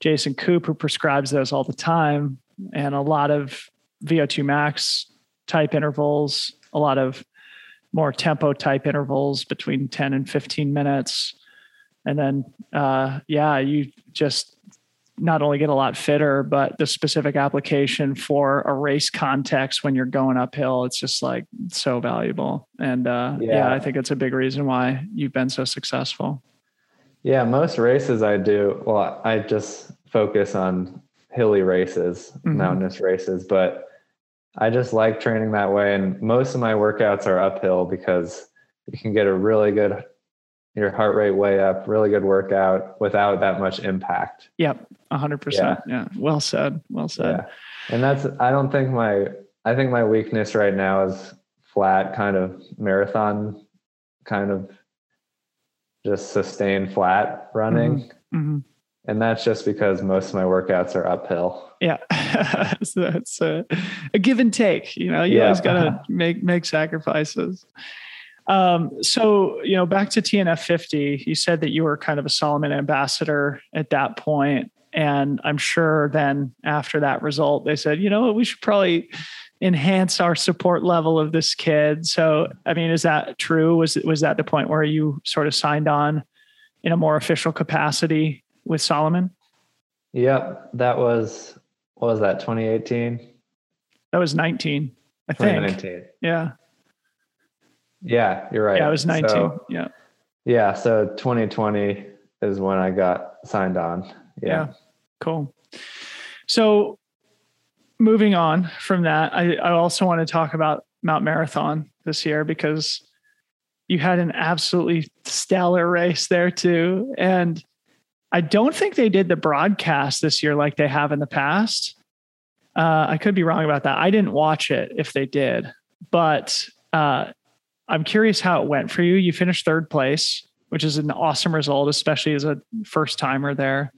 Jason Koop, who prescribes those all the time, and a lot of VO2 max type intervals, a lot of more tempo type intervals between 10 and 15 minutes. And then, uh, yeah, you just not only get a lot fitter, but the specific application for a race context when you're going uphill, it's just like so valuable. And uh, yeah. yeah, I think it's a big reason why you've been so successful. Yeah, most races I do, well, I just focus on hilly races, mm-hmm. mountainous races, but I just like training that way. And most of my workouts are uphill because you can get a really good, your heart rate way up, really good workout without that much impact. Yep. A hundred percent. Yeah. Well said. Well said. Yeah. And that's, I don't think my, I think my weakness right now is flat kind of marathon kind of just sustained flat running. Mm-hmm. Mm-hmm. And that's just because most of my workouts are uphill. Yeah. so it's a, a, give and take, you know, you yeah. always got to make, make sacrifices. Um, so, you know, back to TNF 50, you said that you were kind of a Salomon ambassador at that point. And I'm sure then after that result, they said, you know, we should probably enhance our support level of this kid. So, I mean, is that true? Was was that the point where you sort of signed on in a more official capacity with Salomon? Yep, that was what was that 2018? That was 19, I think. Yeah. Yeah, you're right. Yeah, it was 19. So, yeah. Yeah, so 2020 is when I got signed on. Yeah. Cool. So moving on from that, I, I also want to talk about Mount Marathon this year because you had an absolutely stellar race there too. And I don't think they did the broadcast this year like they have in the past. Uh, I could be wrong about that. I didn't watch it if they did, but uh, I'm curious how it went for you. You finished third place, which is an awesome result, especially as a first timer there.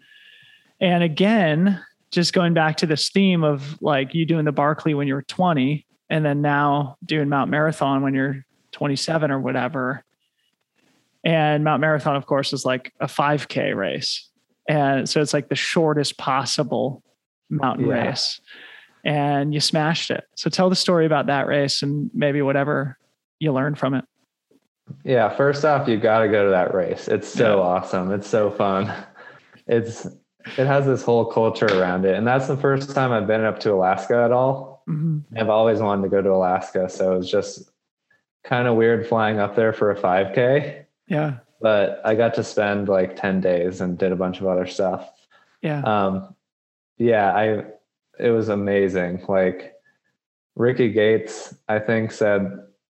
And again, just going back to this theme of like you doing the Barkley when you were 20 and then now doing Mount Marathon when you're 27 or whatever. And Mount Marathon, of course, is like a 5K race. And so it's like the shortest possible mountain yeah. race. And you smashed it. So tell the story about that race and maybe whatever you learned from it. Yeah, first off, you got to go to that race. It's so yeah. awesome. It's so fun. It's it has this whole culture around it, and that's the first time I've been up to Alaska at all. Mm-hmm. I've always wanted to go to Alaska, so it was just kind of weird flying up there for a 5K. Yeah. But I got to spend like 10 days and did a bunch of other stuff. Yeah. Um, yeah, I, it was amazing. Like Ricky Gates, I think said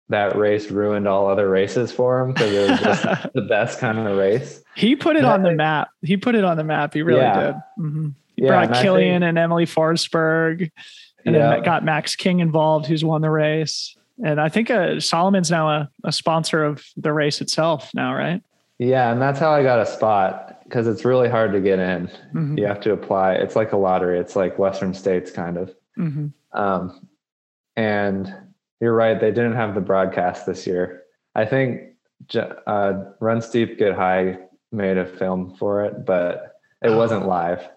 that race ruined all other races for him because it was just the best kind of race. He put it and on the map. He put it on the map. He really yeah. did. Mm-hmm. He yeah, brought and, and Emily Forsberg and yeah. then got Max King involved, who's won the race and I think uh, Salomon's now a, a sponsor of the race itself now, right? Yeah, and that's how I got a spot because it's really hard to get in. Mm-hmm. You have to apply. It's like a lottery. It's like Western States kind of. Mm-hmm. Um, and you're right. They didn't have the broadcast this year. I think uh, Run Steep Get High made a film for it, but it wasn't live.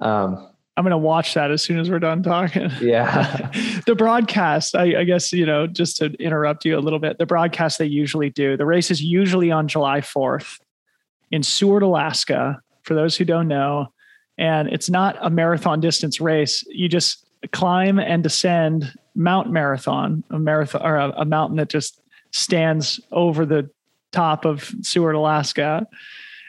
Um, I'm going to watch that as soon as we're done talking. Yeah. the broadcast, I, I, guess, you know, just to interrupt you a little bit, the broadcast they usually do, the race is usually on July 4th in Seward, Alaska, for those who don't know. And it's not a marathon distance race. You just climb and descend Mount Marathon, a marathon or a, a mountain that just stands over the top of Seward, Alaska.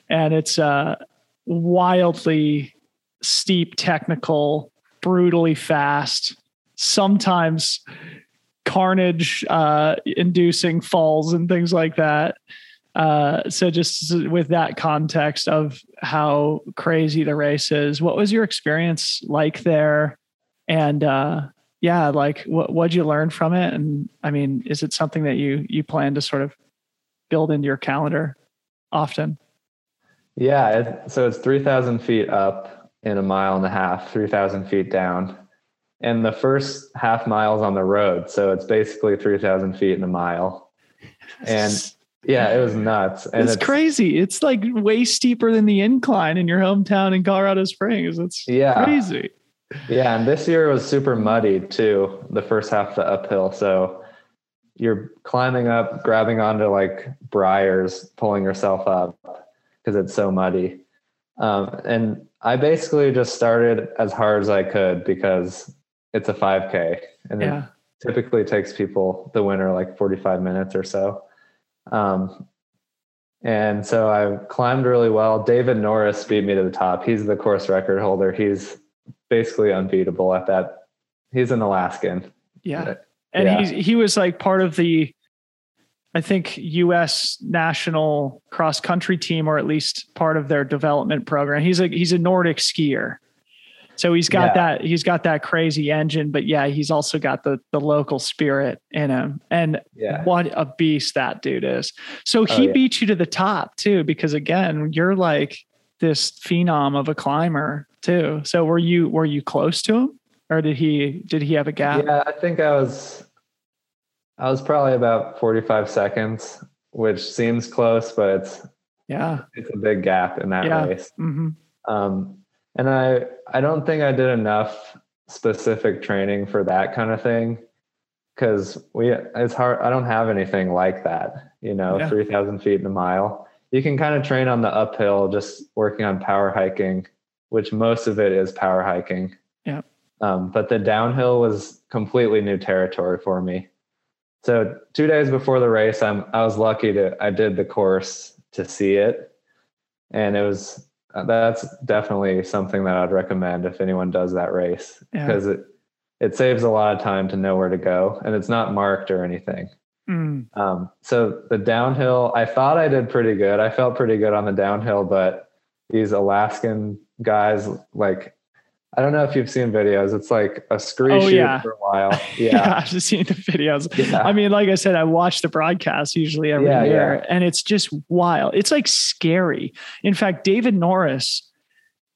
And it's a wildly steep, technical, brutally fast, sometimes carnage uh, inducing falls and things like that. Uh, so just with that context of how crazy the race is, what was your experience like there? And uh, yeah, like what what'd you learn from it? And I mean, is it something that you you plan to sort of build into your calendar often? Yeah, so it's three thousand feet up, in a mile and a half, 3,000 feet down. And the first half mile's on the road. So it's basically 3,000 feet in a mile. And yeah, it was nuts. And it's, it's, crazy. It's like way steeper than the incline in your hometown in Colorado Springs. It's yeah. crazy. Yeah. And this year was super muddy too, the first half of the uphill. So you're climbing up, grabbing onto like briars, pulling yourself up because it's so muddy. Um, and I basically just started as hard as I could because it's a 5K and yeah. it typically takes people, the winner, like 45 minutes or so. Um, and so I climbed really well. David Norris beat me to the top. He's the course record holder. He's basically unbeatable at that. He's an Alaskan. Yeah. And yeah. he's, he was like part of the I think U.S. national cross country team, or at least part of their development program. He's a he's a Nordic skier, so he's got yeah. that he's got that crazy engine. But yeah, he's also got the the local spirit in him. And yeah. what a beast that dude is! So he oh, yeah. beat you to the top too, because again, you're like this phenom of a climber too. So were you were you close to him, or did he did he have a gap? Yeah, I think I was I was probably about 45 seconds, which seems close, but it's yeah, it's a big gap in that yeah. race. Mm-hmm. Um, and I I don't think I did enough specific training for that kind of thing because we it's hard. I don't have anything like that. You know, yeah. 3,000 feet in a mile. You can kind of train on the uphill, just working on power hiking, which most of it is power hiking. Yeah. Um, but the downhill was completely new territory for me. So two days before the race, I'm I was lucky to I did the course to see it, and it was that's definitely something that I'd recommend if anyone does that race because yeah. it it saves a lot of time to know where to go and it's not marked or anything. Mm. Um, so the downhill, I thought I did pretty good. I felt pretty good on the downhill, but these Alaskan guys like I don't know if you've seen videos. It's like a scree oh, shoot yeah. for a while. Yeah. yeah. I've just seen the videos. Yeah. I mean, like I said, I watch the broadcast usually every yeah, year and it's just wild. It's like scary. In fact, David Norris,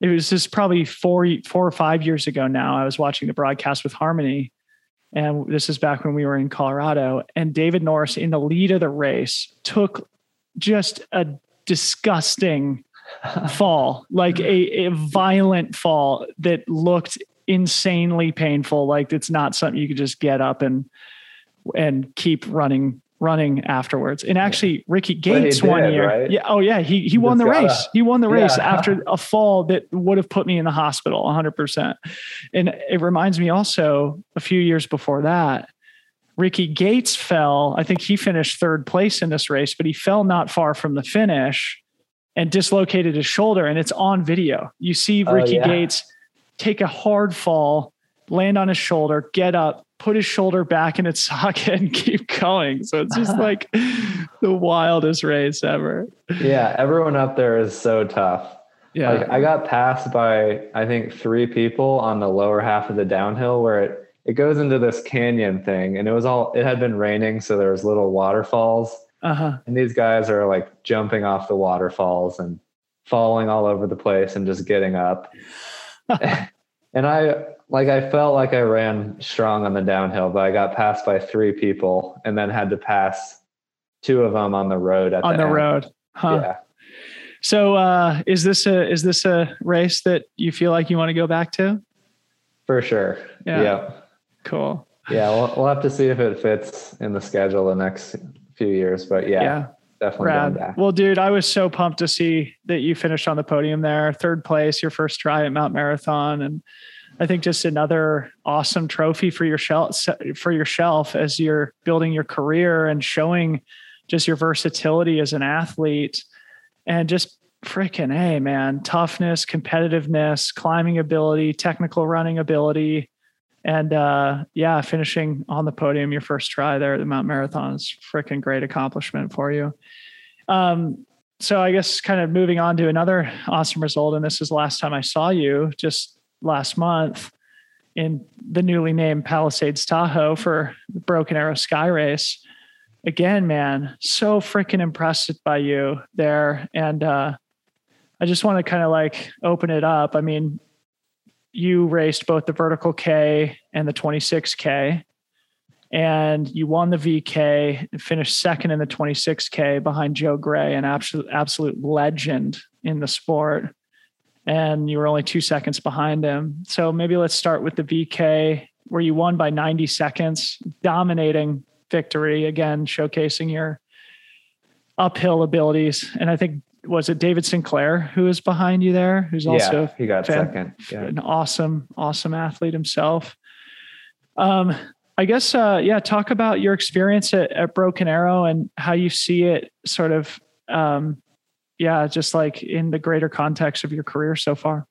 it was just probably four, four or five years ago now. I was watching the broadcast with Harmony. And this is back when we were in Colorado. And David Norris, in the lead of the race, took just a disgusting fall, like a, a violent fall that looked insanely painful. Like it's not something you could just get up and and keep running running afterwards. And actually, Ricky Gates did, one year, right? yeah, oh yeah, he he won the race. He won the race yeah. after a fall that would have put me in the hospital 100. percent And it reminds me also a few years before that. Ricky Gates fell. I think he finished third place in this race, but he fell not far from the finish and dislocated his shoulder. And it's on video. You see oh, Ricky oh, yeah. Gates take a hard fall, land on his shoulder, get up, put his shoulder back in its socket, and keep going. So it's just like the wildest race ever. Yeah, everyone up there is so tough. Yeah. Like I got passed by I think three people on the lower half of the downhill where it it goes into this canyon thing and it was all it had been raining so there was little waterfalls uh-huh. And these guys are like jumping off the waterfalls and falling all over the place and just getting up. and I like I felt like I ran strong on the downhill, but I got passed by three people and then had to pass two of them on the road at on the, the road. Huh. Yeah. So uh, is this a is this a race that you feel like you want to go back to? For sure. Yeah. Yeah. Cool. Yeah. We'll, we'll have to see if it fits in the schedule the next few years, but yeah, Yeah. definitely. Well, dude, I was so pumped to see that you finished on the podium there, third place, your first try at Mount Marathon, and I think just another awesome trophy for your shelf for your shelf as you're building your career and showing just your versatility as an athlete, and just freaking a man, toughness, competitiveness, climbing ability, technical running ability. And uh, yeah, finishing on the podium your first try there at the Mount Marathon is freaking great accomplishment for you. Um, so I guess kind of moving on to another awesome result, and this is the last time I saw you, just last month in the newly named Palisades Tahoe for the Broken Arrow Sky Race. Again, man, so freaking impressed by you there, and uh, I just want to kind of like open it up. I mean, you raced both the vertical K and the 26K and you won the VK and finished second in the 26K behind Joe Gray, an absolute absolute legend in the sport. And you were only two seconds behind him. So maybe let's start with the VK, where you won by 90 seconds, dominating victory again, showcasing your uphill abilities. And I think was it David Sinclair who is behind you there, who's also yeah, he got fan- second. Yeah. an awesome, awesome athlete himself. Um, I guess, uh, yeah, talk about your experience at, at Broken Arrow and how you see it sort of, um, yeah, just like in the greater context of your career so far.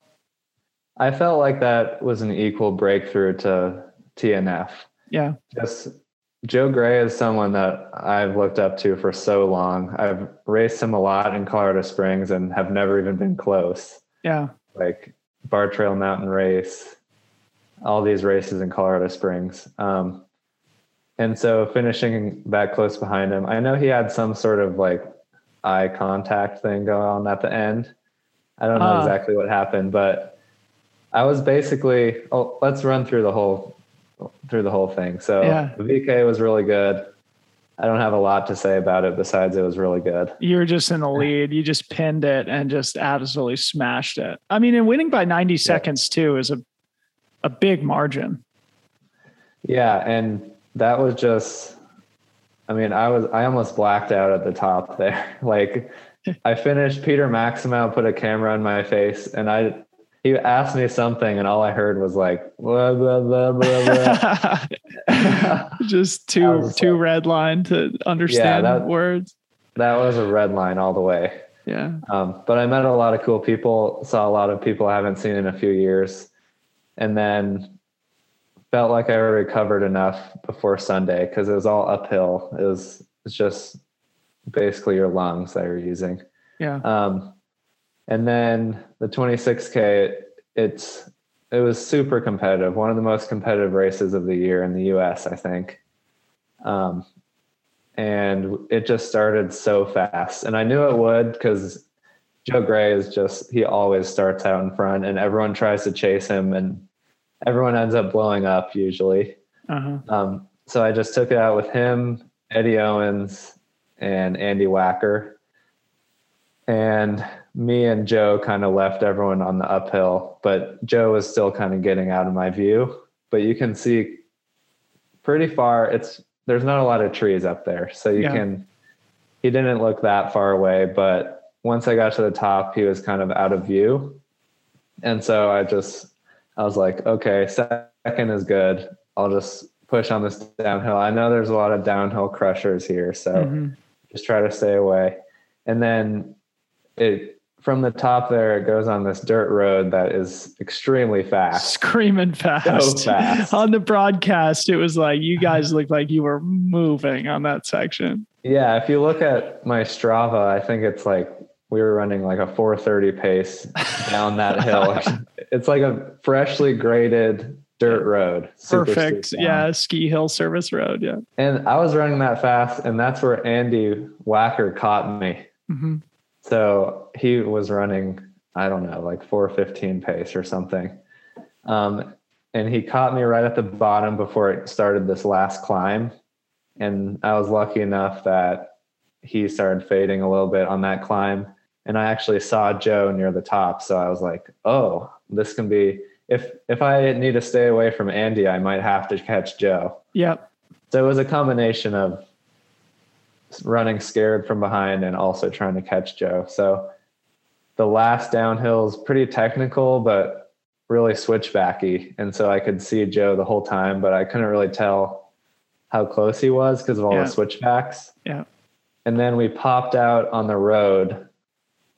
I felt like that was an equal breakthrough to TNF. Yeah. Just Joe Gray is someone that I've looked up to for so long. I've raced him a lot in Colorado Springs and have never even been close. Yeah. Like Barr Trail Mountain Race, all these races in Colorado Springs. Um, and so finishing that close behind him, I know he had some sort of like eye contact thing going on at the end. I don't know Ah. exactly what happened, but I was basically, oh, let's run through the whole through the whole thing. So Yeah. the VK was really good. I don't have a lot to say about it besides it was really good. You were just in the lead. You just pinned it and just absolutely smashed it. I mean, and winning by 90 seconds too is a, a big margin. Yeah, and that was just I mean, I was I almost blacked out at the top there. Like I finished Peter Maksimow put a camera on my face and I he asked me something and all I heard was like blah blah blah blah blah. just too too like- red line to understand that- words. that was a red line all the way. Yeah. Um, but I met a lot of cool people, saw a lot of people I haven't seen in a few years, and then felt like I recovered enough before Sunday because it was all uphill. It was it's just basically your lungs that you're using. Yeah. Um, and then the 26k, it's it was super competitive. One of the most competitive races of the year in the U.S. I think. Um, and it just started so fast, and I knew it would because Joe Gray is just he always starts out in front, and everyone tries to chase him, and everyone ends up blowing up usually. Uh-huh. Um, so I just took it out with him, Eddie Owens, and Andy Wacker. And me and Joe kind of left everyone on the uphill, but Joe was still kind of getting out of my view. But you can see pretty far. It's there's not a lot of trees up there, so you Yeah. can. He didn't look that far away, but once I got to the top, he was kind of out of view, and so I just I was like, okay, second is good. I'll just push on this downhill. I know there's a lot of downhill crushers here, so Mhm. just try to stay away. And then it from the top there, it goes on this dirt road that is extremely fast. Screaming fast. so fast. On the broadcast, it was like you guys looked like you were moving on that section. Yeah, if you look at my Strava, I think it's like we were running like a 430 pace down that hill. It's like a freshly graded dirt road. Perfect. Yeah. Ski hill service road. Yeah. And I was running that fast, and that's where Andy Wacker caught me. hmm So he was running, I don't know, like 415 pace or something. Um, and he caught me right at the bottom before it started this last climb. And I was lucky enough that he started fading a little bit on that climb. And I actually saw Joe near the top. So I was like, oh, this can be if if I need to stay away from Andy, I might have to catch Joe. Yep. So it was a combination of running scared from behind and also trying to catch Joe. So the last downhill is pretty technical, but really switchbacky. And so I could see Joe the whole time, but I couldn't really tell how close he was because of all Yeah. the switchbacks. Yeah. And then we popped out on the road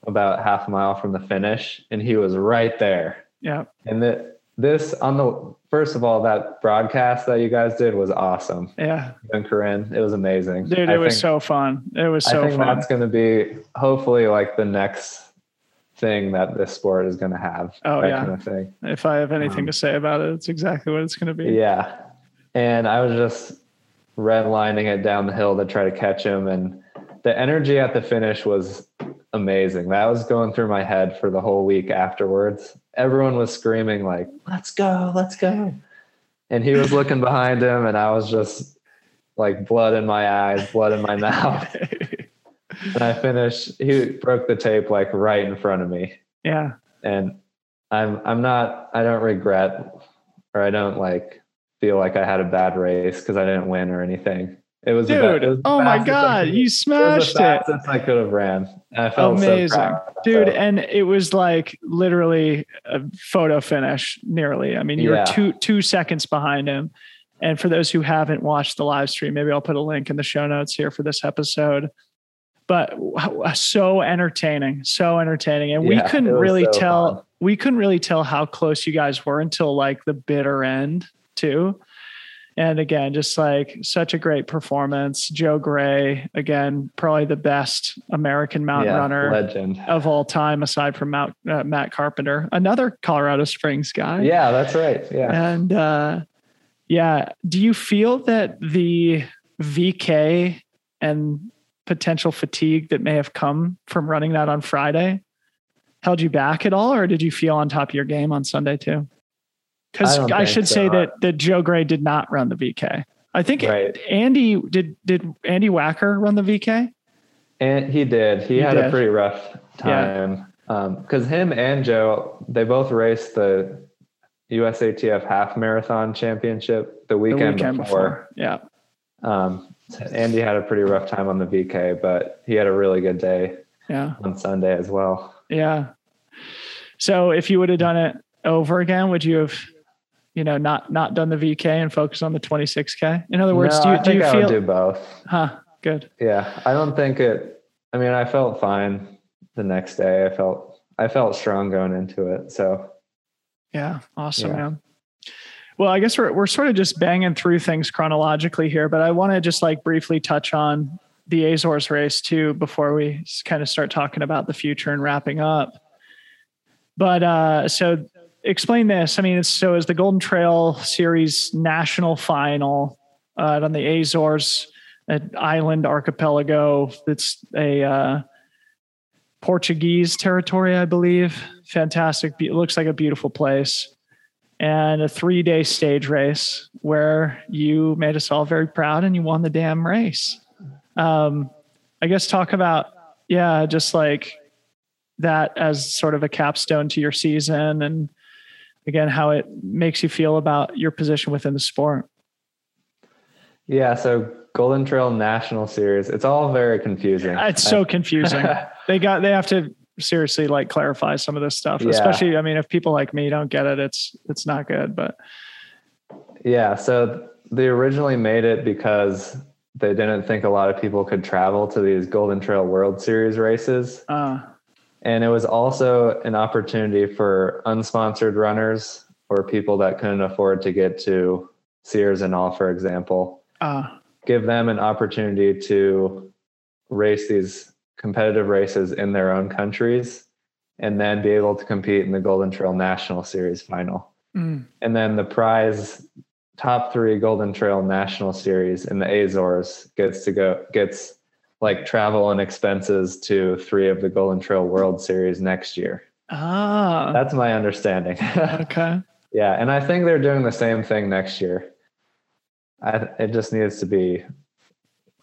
about half a mile from the finish, and he was right there. Yeah. And the, this on the first of all, that broadcast that you guys did was awesome. Yeah. And Corinne, it was amazing. Dude, I it was think- so fun. It was so fun. I think fun. that's going to be hopefully like the next thing that this sport is going to have. Oh, that yeah. kind of thing. If I have anything Um, to say about it, it's exactly what it's going to be. Yeah. And I was just redlining it down the hill to try to catch him. And the energy at the finish was amazing. That was going through my head for the whole week afterwards. Everyone was screaming, like, let's go, let's go. And he was looking behind him, and I was just like blood in my eyes, blood in my mouth. And I finished, he broke the tape like right in front of me. yeah. And I'm I'm not I don't regret or I don't like feel like I had a bad race because I didn't win or anything. It was Dude, it was oh my God, could- you it was smashed the it. I could have ran. I felt Amazing. so proud. Dude, So, and it was like literally a photo finish nearly. I mean, you Yeah. were two two seconds behind him. And for those who haven't watched the live stream, maybe I'll put a link in the show notes here for this episode. But so entertaining, so entertaining, and we couldn't really so tell. fun. We couldn't really tell how close you guys were until like the bitter end, too. And again, just like such a great performance. Joe Gray, again, probably the best American mountain yeah, runner legend. of all time, aside from Mount, uh, Matt Carpenter, another Colorado Springs guy. Yeah, that's right. Yeah. And uh, yeah, do you feel that the VK and potential fatigue that may have come from running that on Friday held you back at all, or did you feel on top of your game on Sunday too? Because I I, should so. say that that Joe Gray did not run the VK. I think Right. Andy did. Did Andy Wacker run the VK? And he did. He, He had did. a pretty rough time. Because him and Joe, they both raced the USATF half marathon championship the The weekend, weekend before. before. Yeah. Um, Andy had a pretty rough time on the VK, but he had a really good day Yeah. on Sunday as well. Yeah. So if you would have done it over again, would you have, you know, not not done the VK and focused on the 26K? In other words, no, do you I do you I feel do both. huh? Good. Yeah, I don't think it. I mean, I felt fine the next day. I felt I felt strong going into it. So Yeah. Awesome, Yeah. man. Well, I guess we're we're sort of just banging through things chronologically here, but I want to just like briefly touch on the Azores race too before we kind of start talking about the future and wrapping up. But uh so explain this. I mean, it's so is the Golden Trail Series national final uh, on the Azores, an island archipelago. It's a uh, Portuguese territory, I believe. Fantastic. It looks like a beautiful place. And a three day stage race where you made us all very proud and you won the damn race. Um, I guess talk about, yeah, just like that as sort of a capstone to your season and again, how it makes you feel about your position within the sport. yeah, so Golden Trail National Series. It's all very confusing. It's so confusing. they got, they have to seriously like clarify some of this stuff, Yeah. especially, I mean, if people like me don't get it, it's, it's not good, but Yeah, so they originally made it because they didn't think a lot of people could travel to these Golden Trail World Series races. uh, And it was also an opportunity for unsponsored runners or people that couldn't afford to get to Sierre-Zinal, for example, uh, give them an opportunity to race these competitive races in their own countries and then be able to compete in the Golden Trail National Series final. mm, And then the prize top three Golden Trail National Series in the Azores gets to go gets like travel and expenses to three of the Golden Trail World Series next year. ah, That's my understanding. okay. Yeah, and I think they're doing the same thing next year. I, it just needs to be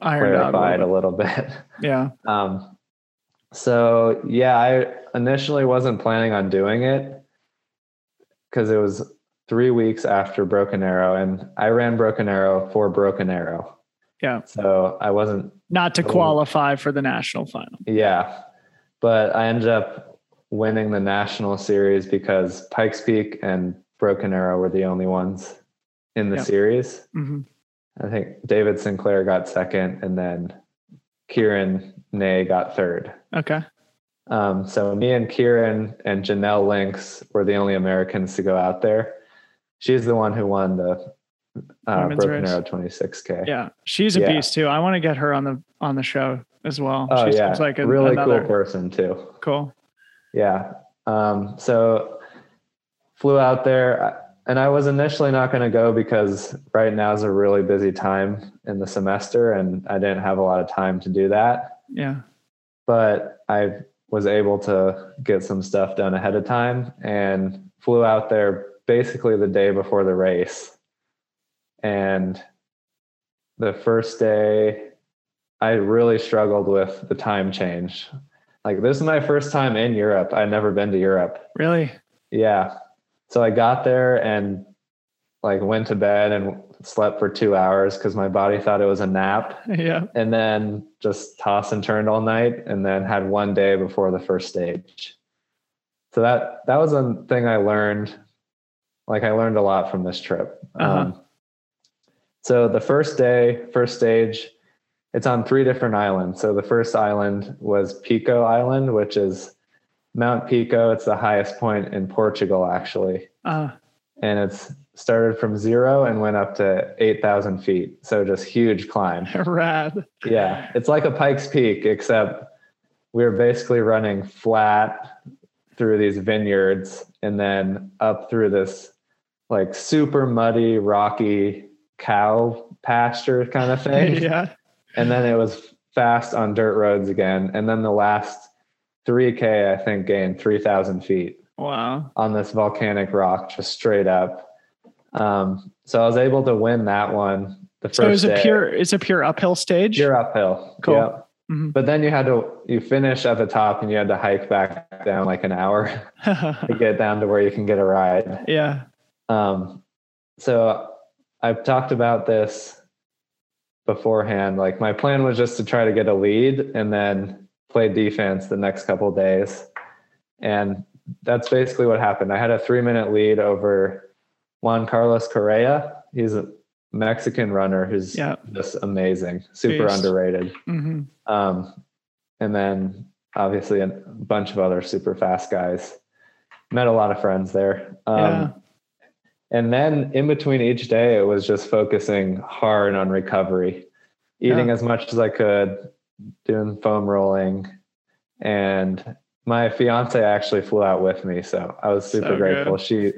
Ironed out. a clarified little a little bit. bit. Yeah. Um, so yeah, I initially wasn't planning on doing it because it was three weeks after Broken Arrow, and I ran Broken Arrow for Broken Arrow. Yeah. So I wasn't Not to qualify for the national final. Yeah. But I ended up winning the national series because Pikes Peak and Broken Arrow were the only ones in the Yeah. series. hmm I think David Sinclair got second and then Kieran Nay got third. Okay. Um, so me and Kieran and Janelle Lincks were the only Americans to go out there. She's the one who won the uh, Women's Broken race. Arrow 26K. Yeah. She's a Yeah. beast too. I want to get her on the on the show as well. Oh she yeah, seems like a, really another cool person too. cool. Yeah. Um, so flew out there and I was initially not going to go because right now is a really busy time in the semester and I didn't have a lot of time to do that. Yeah. But I was able to get some stuff done ahead of time and flew out there basically the day before the race. And the first day, I really struggled with the time change. Like, this is my first time in Europe. I'd never been to Europe. Really? Yeah. So I got there and like went to bed and slept for two hours because my body thought it was a nap Yeah. and then just tossed and turned all night and then had one day before the first stage so that that was a thing i learned like i learned a lot from this trip Uh-huh. um, so the first day first stage it's on three different islands. So the first island was pico island which is mount pico. It's the highest point in portugal actually. Uh, and it's started from zero and went up to 8000 feet. So just huge climb. Rad. yeah, it's like a Pikes Peak, except we were basically running flat through these vineyards and then up through this like super muddy, rocky cow pasture kind of thing. yeah. And then it was fast on dirt roads again. And then the last 3K, I think, gained 3,000 feet Wow. on this volcanic rock just straight up. Um, so I was able to win that one. The first So it's a pure it's a pure uphill stage. You're uphill. Cool. Yep. Mhm. But then you had to you finish at the top and you had to hike back down like an hour to get down to where you can get a ride. yeah. Um, so I've talked about this beforehand. Like my plan was just to try to get a lead and then play defense the next couple of days. And that's basically what happened. I had a three minute lead over Juan Carlos Carrera. He's a Mexican runner who's Yeah. just amazing, super underrated. hmm Um, and then obviously a bunch of other super fast guys. Met a lot of friends there. Um, Yeah. And then in between each day, it was just focusing hard on recovery, eating Yeah. as much as I could, doing foam rolling. And my fiance actually flew out with me. So I was super So grateful. good. She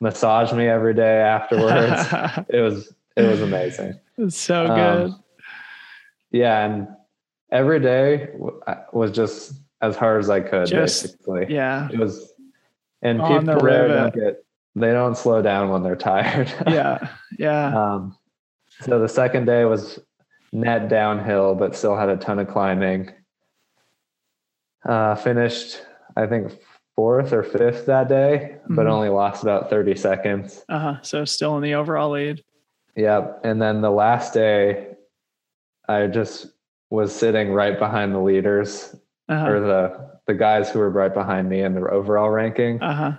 massaged me every day afterwards. it was, it was amazing. it's so Um, good. Yeah, and every day was just as hard as I could. Just- basically, yeah. it was. And On the people there don't get they don't slow down when they're tired. Yeah. Yeah. um, so the second day was net downhill, but still had a ton of climbing. Uh, finished, I think fourth or fifth that day, but Mhm. only lost about thirty seconds. Uh-huh. So still in the overall lead. Yep. And then the last day, I just was sitting right behind the leaders Uh-huh. or the the guys who were right behind me in the overall ranking, Uh-huh.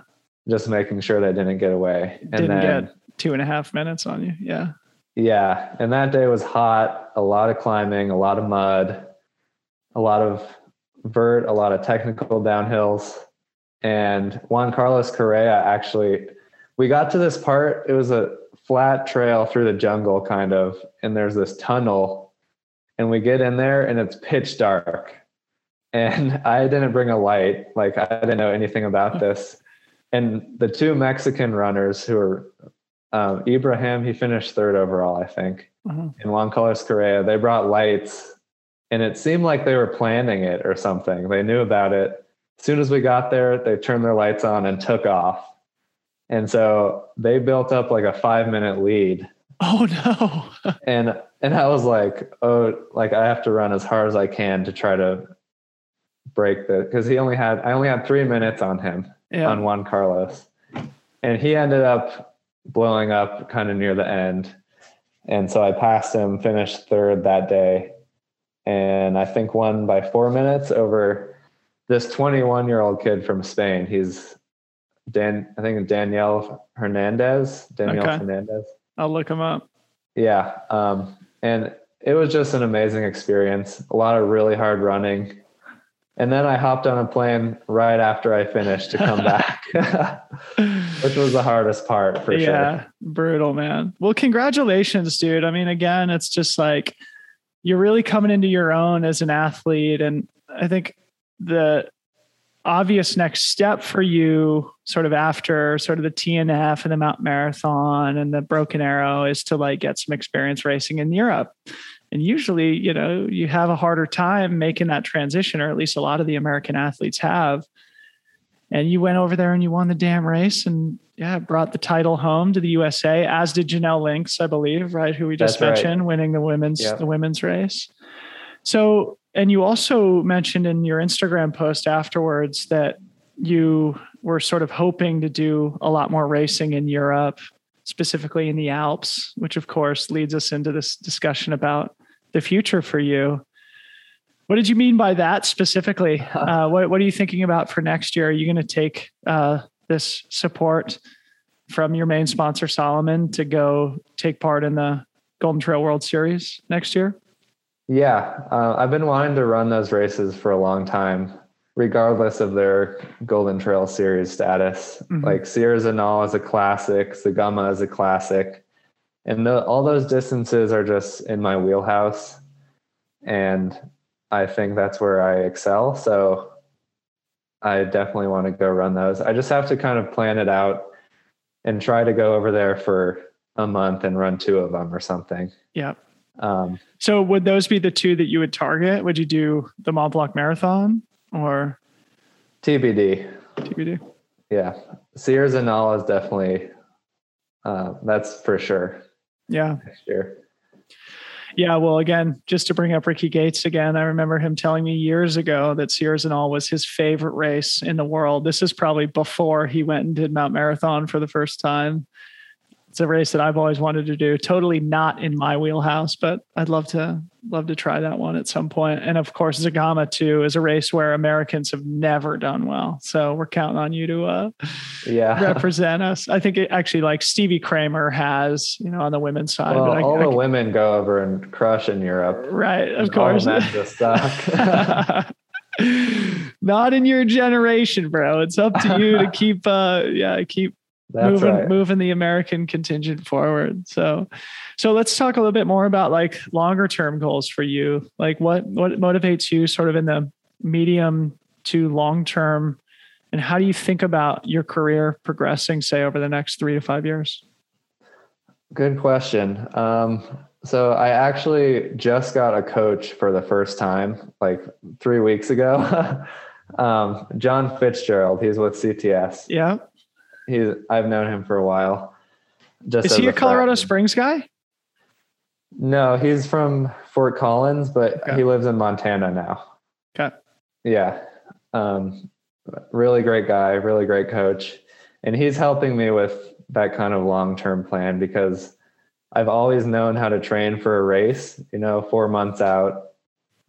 Just making sure they didn't get away. And Didn't then get two and a half minutes on you. Yeah. yeah, and that day was hot, a lot of climbing, a lot of mud, a lot of vert, a lot of technical downhills. And Juan Carlos Carrera actually we got to this part, it was a flat trail through the jungle kind of, and there's this tunnel and we get in there and it's pitch dark. And I didn't bring a light, like I didn't know anything about this. And the two Mexican runners who were um, Ibrahim, he finished third overall, I think, Uh-huh. and Juan Carlos Carrera, they brought lights and it seemed like they were planning it or something. They knew about it. As soon as we got there, they turned their lights on and took off. And so they built up like a five minute lead. Oh no. and and I was like, oh, like I have to run as hard as I can to try to break the because he only had I only had three minutes on him Yeah. on Juan Carlos. And he ended up blowing up kind of near the end. And so I passed him, finished third that day. And I think won by four minutes over this 21 year old kid from Spain. He's Dan, I think Danielle Hernandez. Danielle Okay. Hernandez. I'll look him up. Yeah. Um, and it was just an amazing experience. A lot of really hard running. And then I hopped on a plane right after I finished to come back, which was the hardest part for yeah, sure. Yeah, brutal, man. Well, congratulations, dude. I mean, again, it's just like you're really coming into your own as an athlete. And I think the obvious next step for you, sort of after sort of the TNF and the Mount Marathon and the Broken Arrow, is to like get some experience racing in Europe. And usually, you know, you have a harder time making that transition, or at least a lot of the American athletes have. And you went over there and you won the damn race and yeah, brought the title home to the USA, as did Janelle Lincks, I believe, right? Who we just That's right. mentioned, winning the women's Yep. the women's race. So, and you also mentioned in your Instagram post afterwards that you were sort of hoping to do a lot more racing in Europe, specifically in the Alps, which of course leads us into this discussion about the future for you. What did you mean by that specifically? Uh, what, what are you thinking about for next year? Are you going to take uh, this support from your main sponsor, Salomon, to go take part in the Golden Trail World Series next year? Yeah. Uh, I've been wanting to run those races for a long time, regardless of their Golden Trail Series status. Mhm. Like Sierre-Zinal is a classic, Zegama is a classic. And the, all those distances are just in my wheelhouse. And I think that's where I excel. So I definitely want to go run those. I just have to kind of plan it out and try to go over there for a month and run two of them or something. Yeah. Um, So would those be the two that you would target? Would you do the Mont Blanc Marathon or TBD. TBD? Yeah. Sierre-Zinal is definitely, uh, that's for sure Yeah. next year. Yeah, well, again, just to bring up Ricky Gates again, I remember him telling me years ago that Sierre-Zinal was his favorite race in the world. This is probably before he went and did Mount Marathon for the first time. It's a race that I've always wanted to do. Totally not in my wheelhouse, but I'd love to love to try that one at some point. And of course, Zegama too is a race where Americans have never done well. So we're counting on you to uh, Yeah. represent us. I think it actually like Stevie Kremer has, you know, on the women's side. well, but I- all I the women go over and crush in Europe. Right, of course. Not in your generation, bro. It's up to you to keep uh yeah, keep That's moving right. moving the American contingent forward. So so let's talk a little bit more about like longer term goals for you. Like what what motivates you sort of in the medium to long term and how do you think about your career progressing say over the next 3 to 5 years? Good question. Um, so I actually just got a coach for the first time, like three weeks ago. um, John Fitzgerald. He's with CTS. Yeah. He's I've known him for a while. Just Is he a Colorado friend. Springs guy? No, he's from Fort Collins, but Okay. he lives in Montana now. Okay. Yeah. Um, really great guy, really great coach. And he's helping me with that kind of long term plan because I've always known how to train for a race. You know, four months out,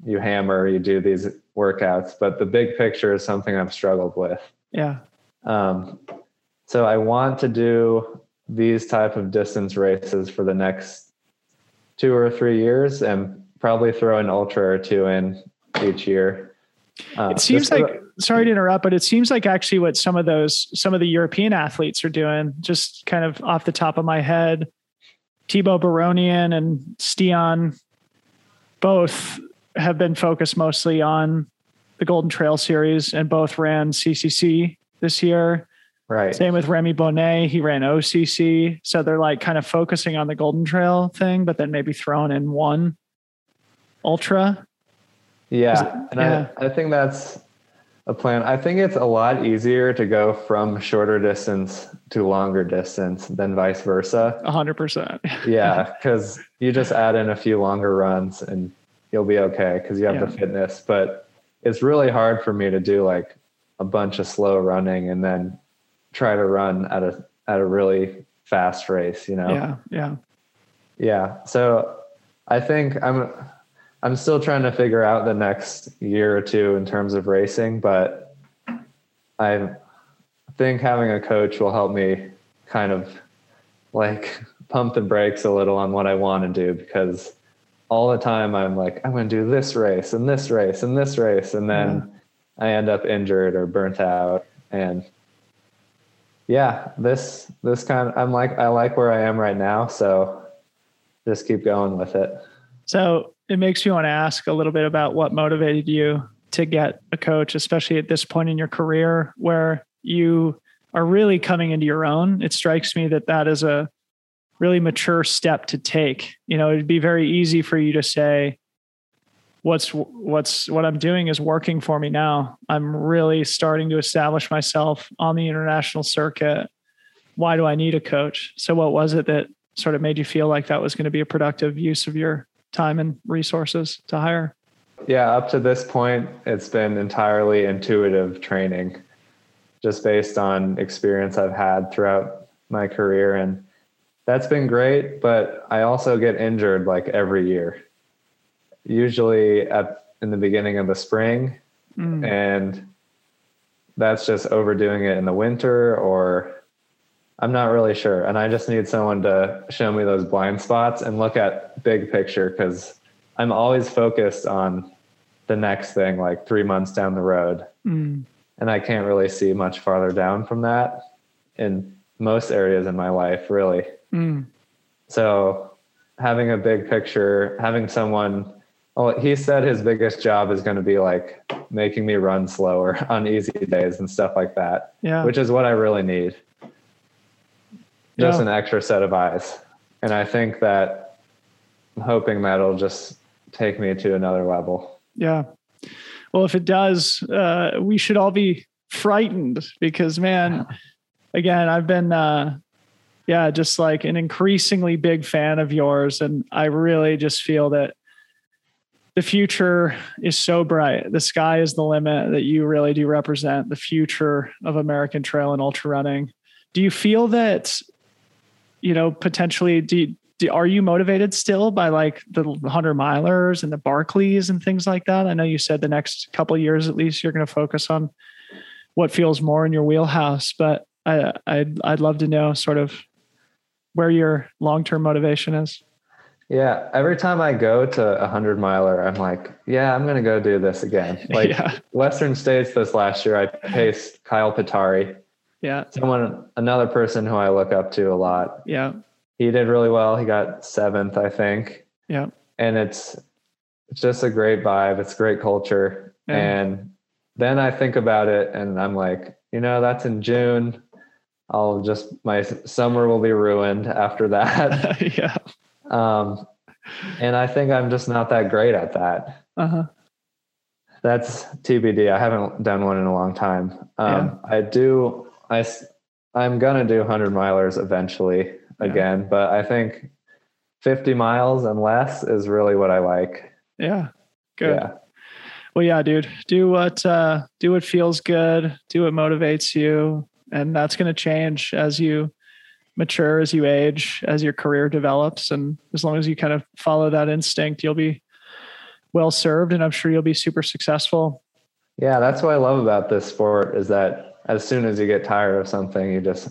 you hammer, you do these workouts, but the big picture is something I've struggled with. Yeah. Um, so I want to do these type of distance races for the next two or three years and probably throw an ultra or two in each year. Uh, it seems like sorry to interrupt but it seems like actually what some of those some of the european athletes are doing just kind of off the top of my head Thibaut baronian and stian both have been focused mostly on the golden trail series and both ran ccc this year right. same with remy bonnet he ran occ so they're like kind of focusing on the golden trail thing but then maybe throwing in one ultra Yeah. And yeah. I, I think that's a plan. I think it's a lot easier to go from shorter distance to longer distance than vice versa. A hundred percent. Yeah, because you just add in a few longer runs and you'll be okay because you have Yeah. the fitness. But it's really hard for me to do like a bunch of slow running and then try to run at a at a really fast race. You know. Yeah, yeah. Yeah. So I think I'm I'm still trying to figure out the next year or two in terms of racing, but I think having a coach will help me kind of like pump the brakes a little on what I want to do because all the time I'm like, I'm going to do this race and this race and this race. And then I end up injured or burnt out. And yeah, this, this kind of, I'm like, I like where I am right now. So just keep going with it. So it makes me want to ask a little bit about what motivated you to get a coach, especially at this point in your career where you are really coming into your own. It strikes me that that is a really mature step to take. You know, it'd be very easy for you to say, what's what's what I'm doing is working for me now. I'm really starting to establish myself on the international circuit. Why do I need a coach? So what was it that sort of made you feel like that was going to be a productive use of your time and resources to hire? Yeah, up to this point, it's been entirely intuitive training, just based on experience I've had throughout my career. And that's been great, but I also get injured like every year, usually at in the beginning of the spring. Mm. And that's just overdoing it in the winter or I'm not really sure. And I just need someone to show me those blind spots and look at big picture because I'm always focused on the next thing, like three months down the road. Mm. And I can't really see much farther down from that in most areas in my life, really. Mm. So having a big picture, having someone, well, he said his biggest job is going to be like making me run slower on easy days and stuff like that, Yeah. which is what I really need just Yeah. an extra set of eyes. And I think that I'm hoping that'll just take me to another level. Yeah. Well, if it does, uh, we should all be frightened because, man, again, I've been, uh, yeah, just like an increasingly big fan of yours. And I really just feel that the future is so bright. The sky is the limit that you really do represent the future of American trail and ultra running. Do you feel that, you know, potentially, do you, do, are you motivated still by like the 100 milers and the Barkleys and things like that? I know you said the next couple years at least you're going to focus on what feels more in your wheelhouse, but I, I'd I'd love to know sort of where your long term motivation is. Yeah. Every time I go to a hundred miler, I'm like, yeah, I'm going to go do this again. Like yeah, Western States this last year, I paced Kyle Pietari, yeah, someone, another person who I look up to a lot. yeah, He did really well. He got seventh, I think. yeah, And it's, it's just a great vibe. It's great culture. Yeah. And then I think about it and I'm like, you know, that's in June. I'll just, my summer will be ruined after that. yeah. Um, and I think I'm just not that great at that. Uh huh. That's TBD. I haven't done one in a long time. Um, I do. I I'm gonna do hundred milers eventually Yeah. again, but I think fifty miles and less is really what I like. Yeah. Good. Yeah, Well, yeah, dude. Do what uh, do what feels good. Do what motivates you, and that's going to change as you mature, as you age, as your career develops, and as long as you kind of follow that instinct, you'll be well served, and I'm sure you'll be super successful. yeah. That's what I love about this sport is that as soon as you get tired of something, you just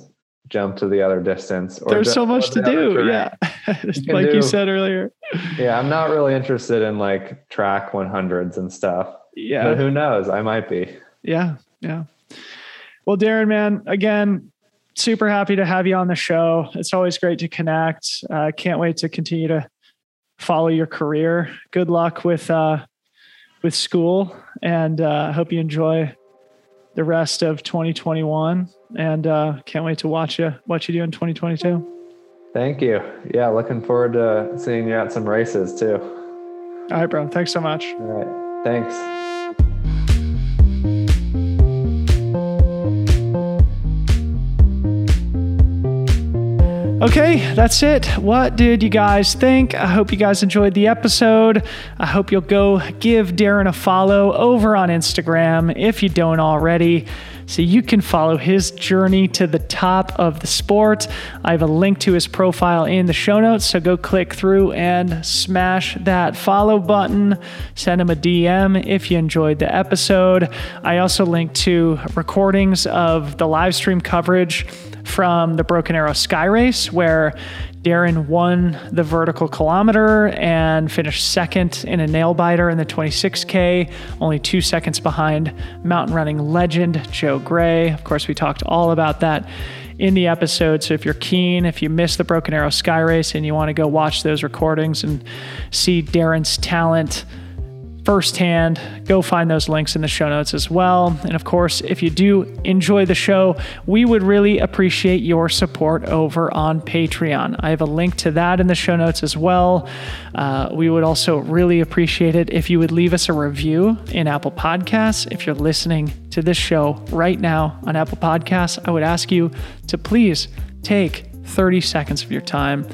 jump to the other distance. Or There's so much to do. Yeah, can like you said earlier. Yeah, I'm not really interested in like track 100s and stuff. Yeah. But who knows? I might be. Yeah, yeah. Well, Darren, man, again, super happy to have you on the show. It's always great to connect. Uh, can't wait to continue to follow your career. Good luck with uh, with school, and uh, hope you enjoy the rest of 2021. And uh, can't wait to watch you watch you do in 2022. Thank you. Yeah, looking forward to seeing you at some races too. All right, bro. Thanks so much. All right. Thanks. Okay, that's it. What did you guys think? I hope you guys enjoyed the episode. I hope you'll go give Darren a follow over on Instagram if you don't already so you can follow his journey to the top of the sport. I have a link to his profile in the show notes, so go click through and smash that follow button. Send him a DM if you enjoyed the episode. I also link to recordings of the live stream coverage from the Broken Arrow Sky Race, where Darren won the vertical kilometer and finished second in a nail biter in the 26K, only two seconds behind mountain running legend Joe Gray. Of course, we talked all about that in the episode. So if you're keen, if you missed the Broken Arrow Sky Race and you want to go watch those recordings and see Darren's talent, firsthand, go find those links in the show notes as well. And of course, if you do enjoy the show, we would really appreciate your support over on Patreon. I have a link to that in the show notes as well. Uh, we would also really appreciate it if you would leave us a review in Apple Podcasts. If you're listening to this show right now on Apple Podcasts, I would ask you to please take 30 seconds of your time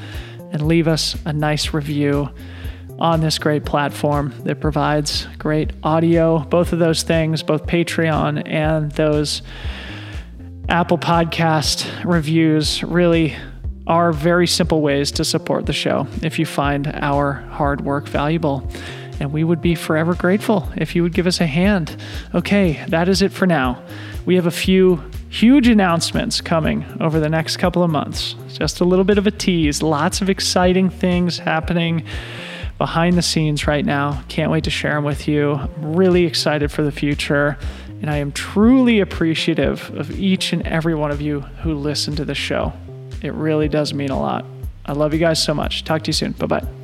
and leave us a nice review on this great platform that provides great audio, both of those things, both Patreon and those Apple Podcast reviews really are very simple ways to support the show if you find our hard work valuable. And we would be forever grateful if you would give us a hand. Okay, that is it for now. We have a few huge announcements coming over the next couple of months. Just a little bit of a tease, lots of exciting things happening behind the scenes right now. Can't wait to share them with you. I'm really excited for the future. And I am truly appreciative of each and every one of you who listen to the show. It really does mean a lot. I love you guys so much. Talk to you soon. Bye bye.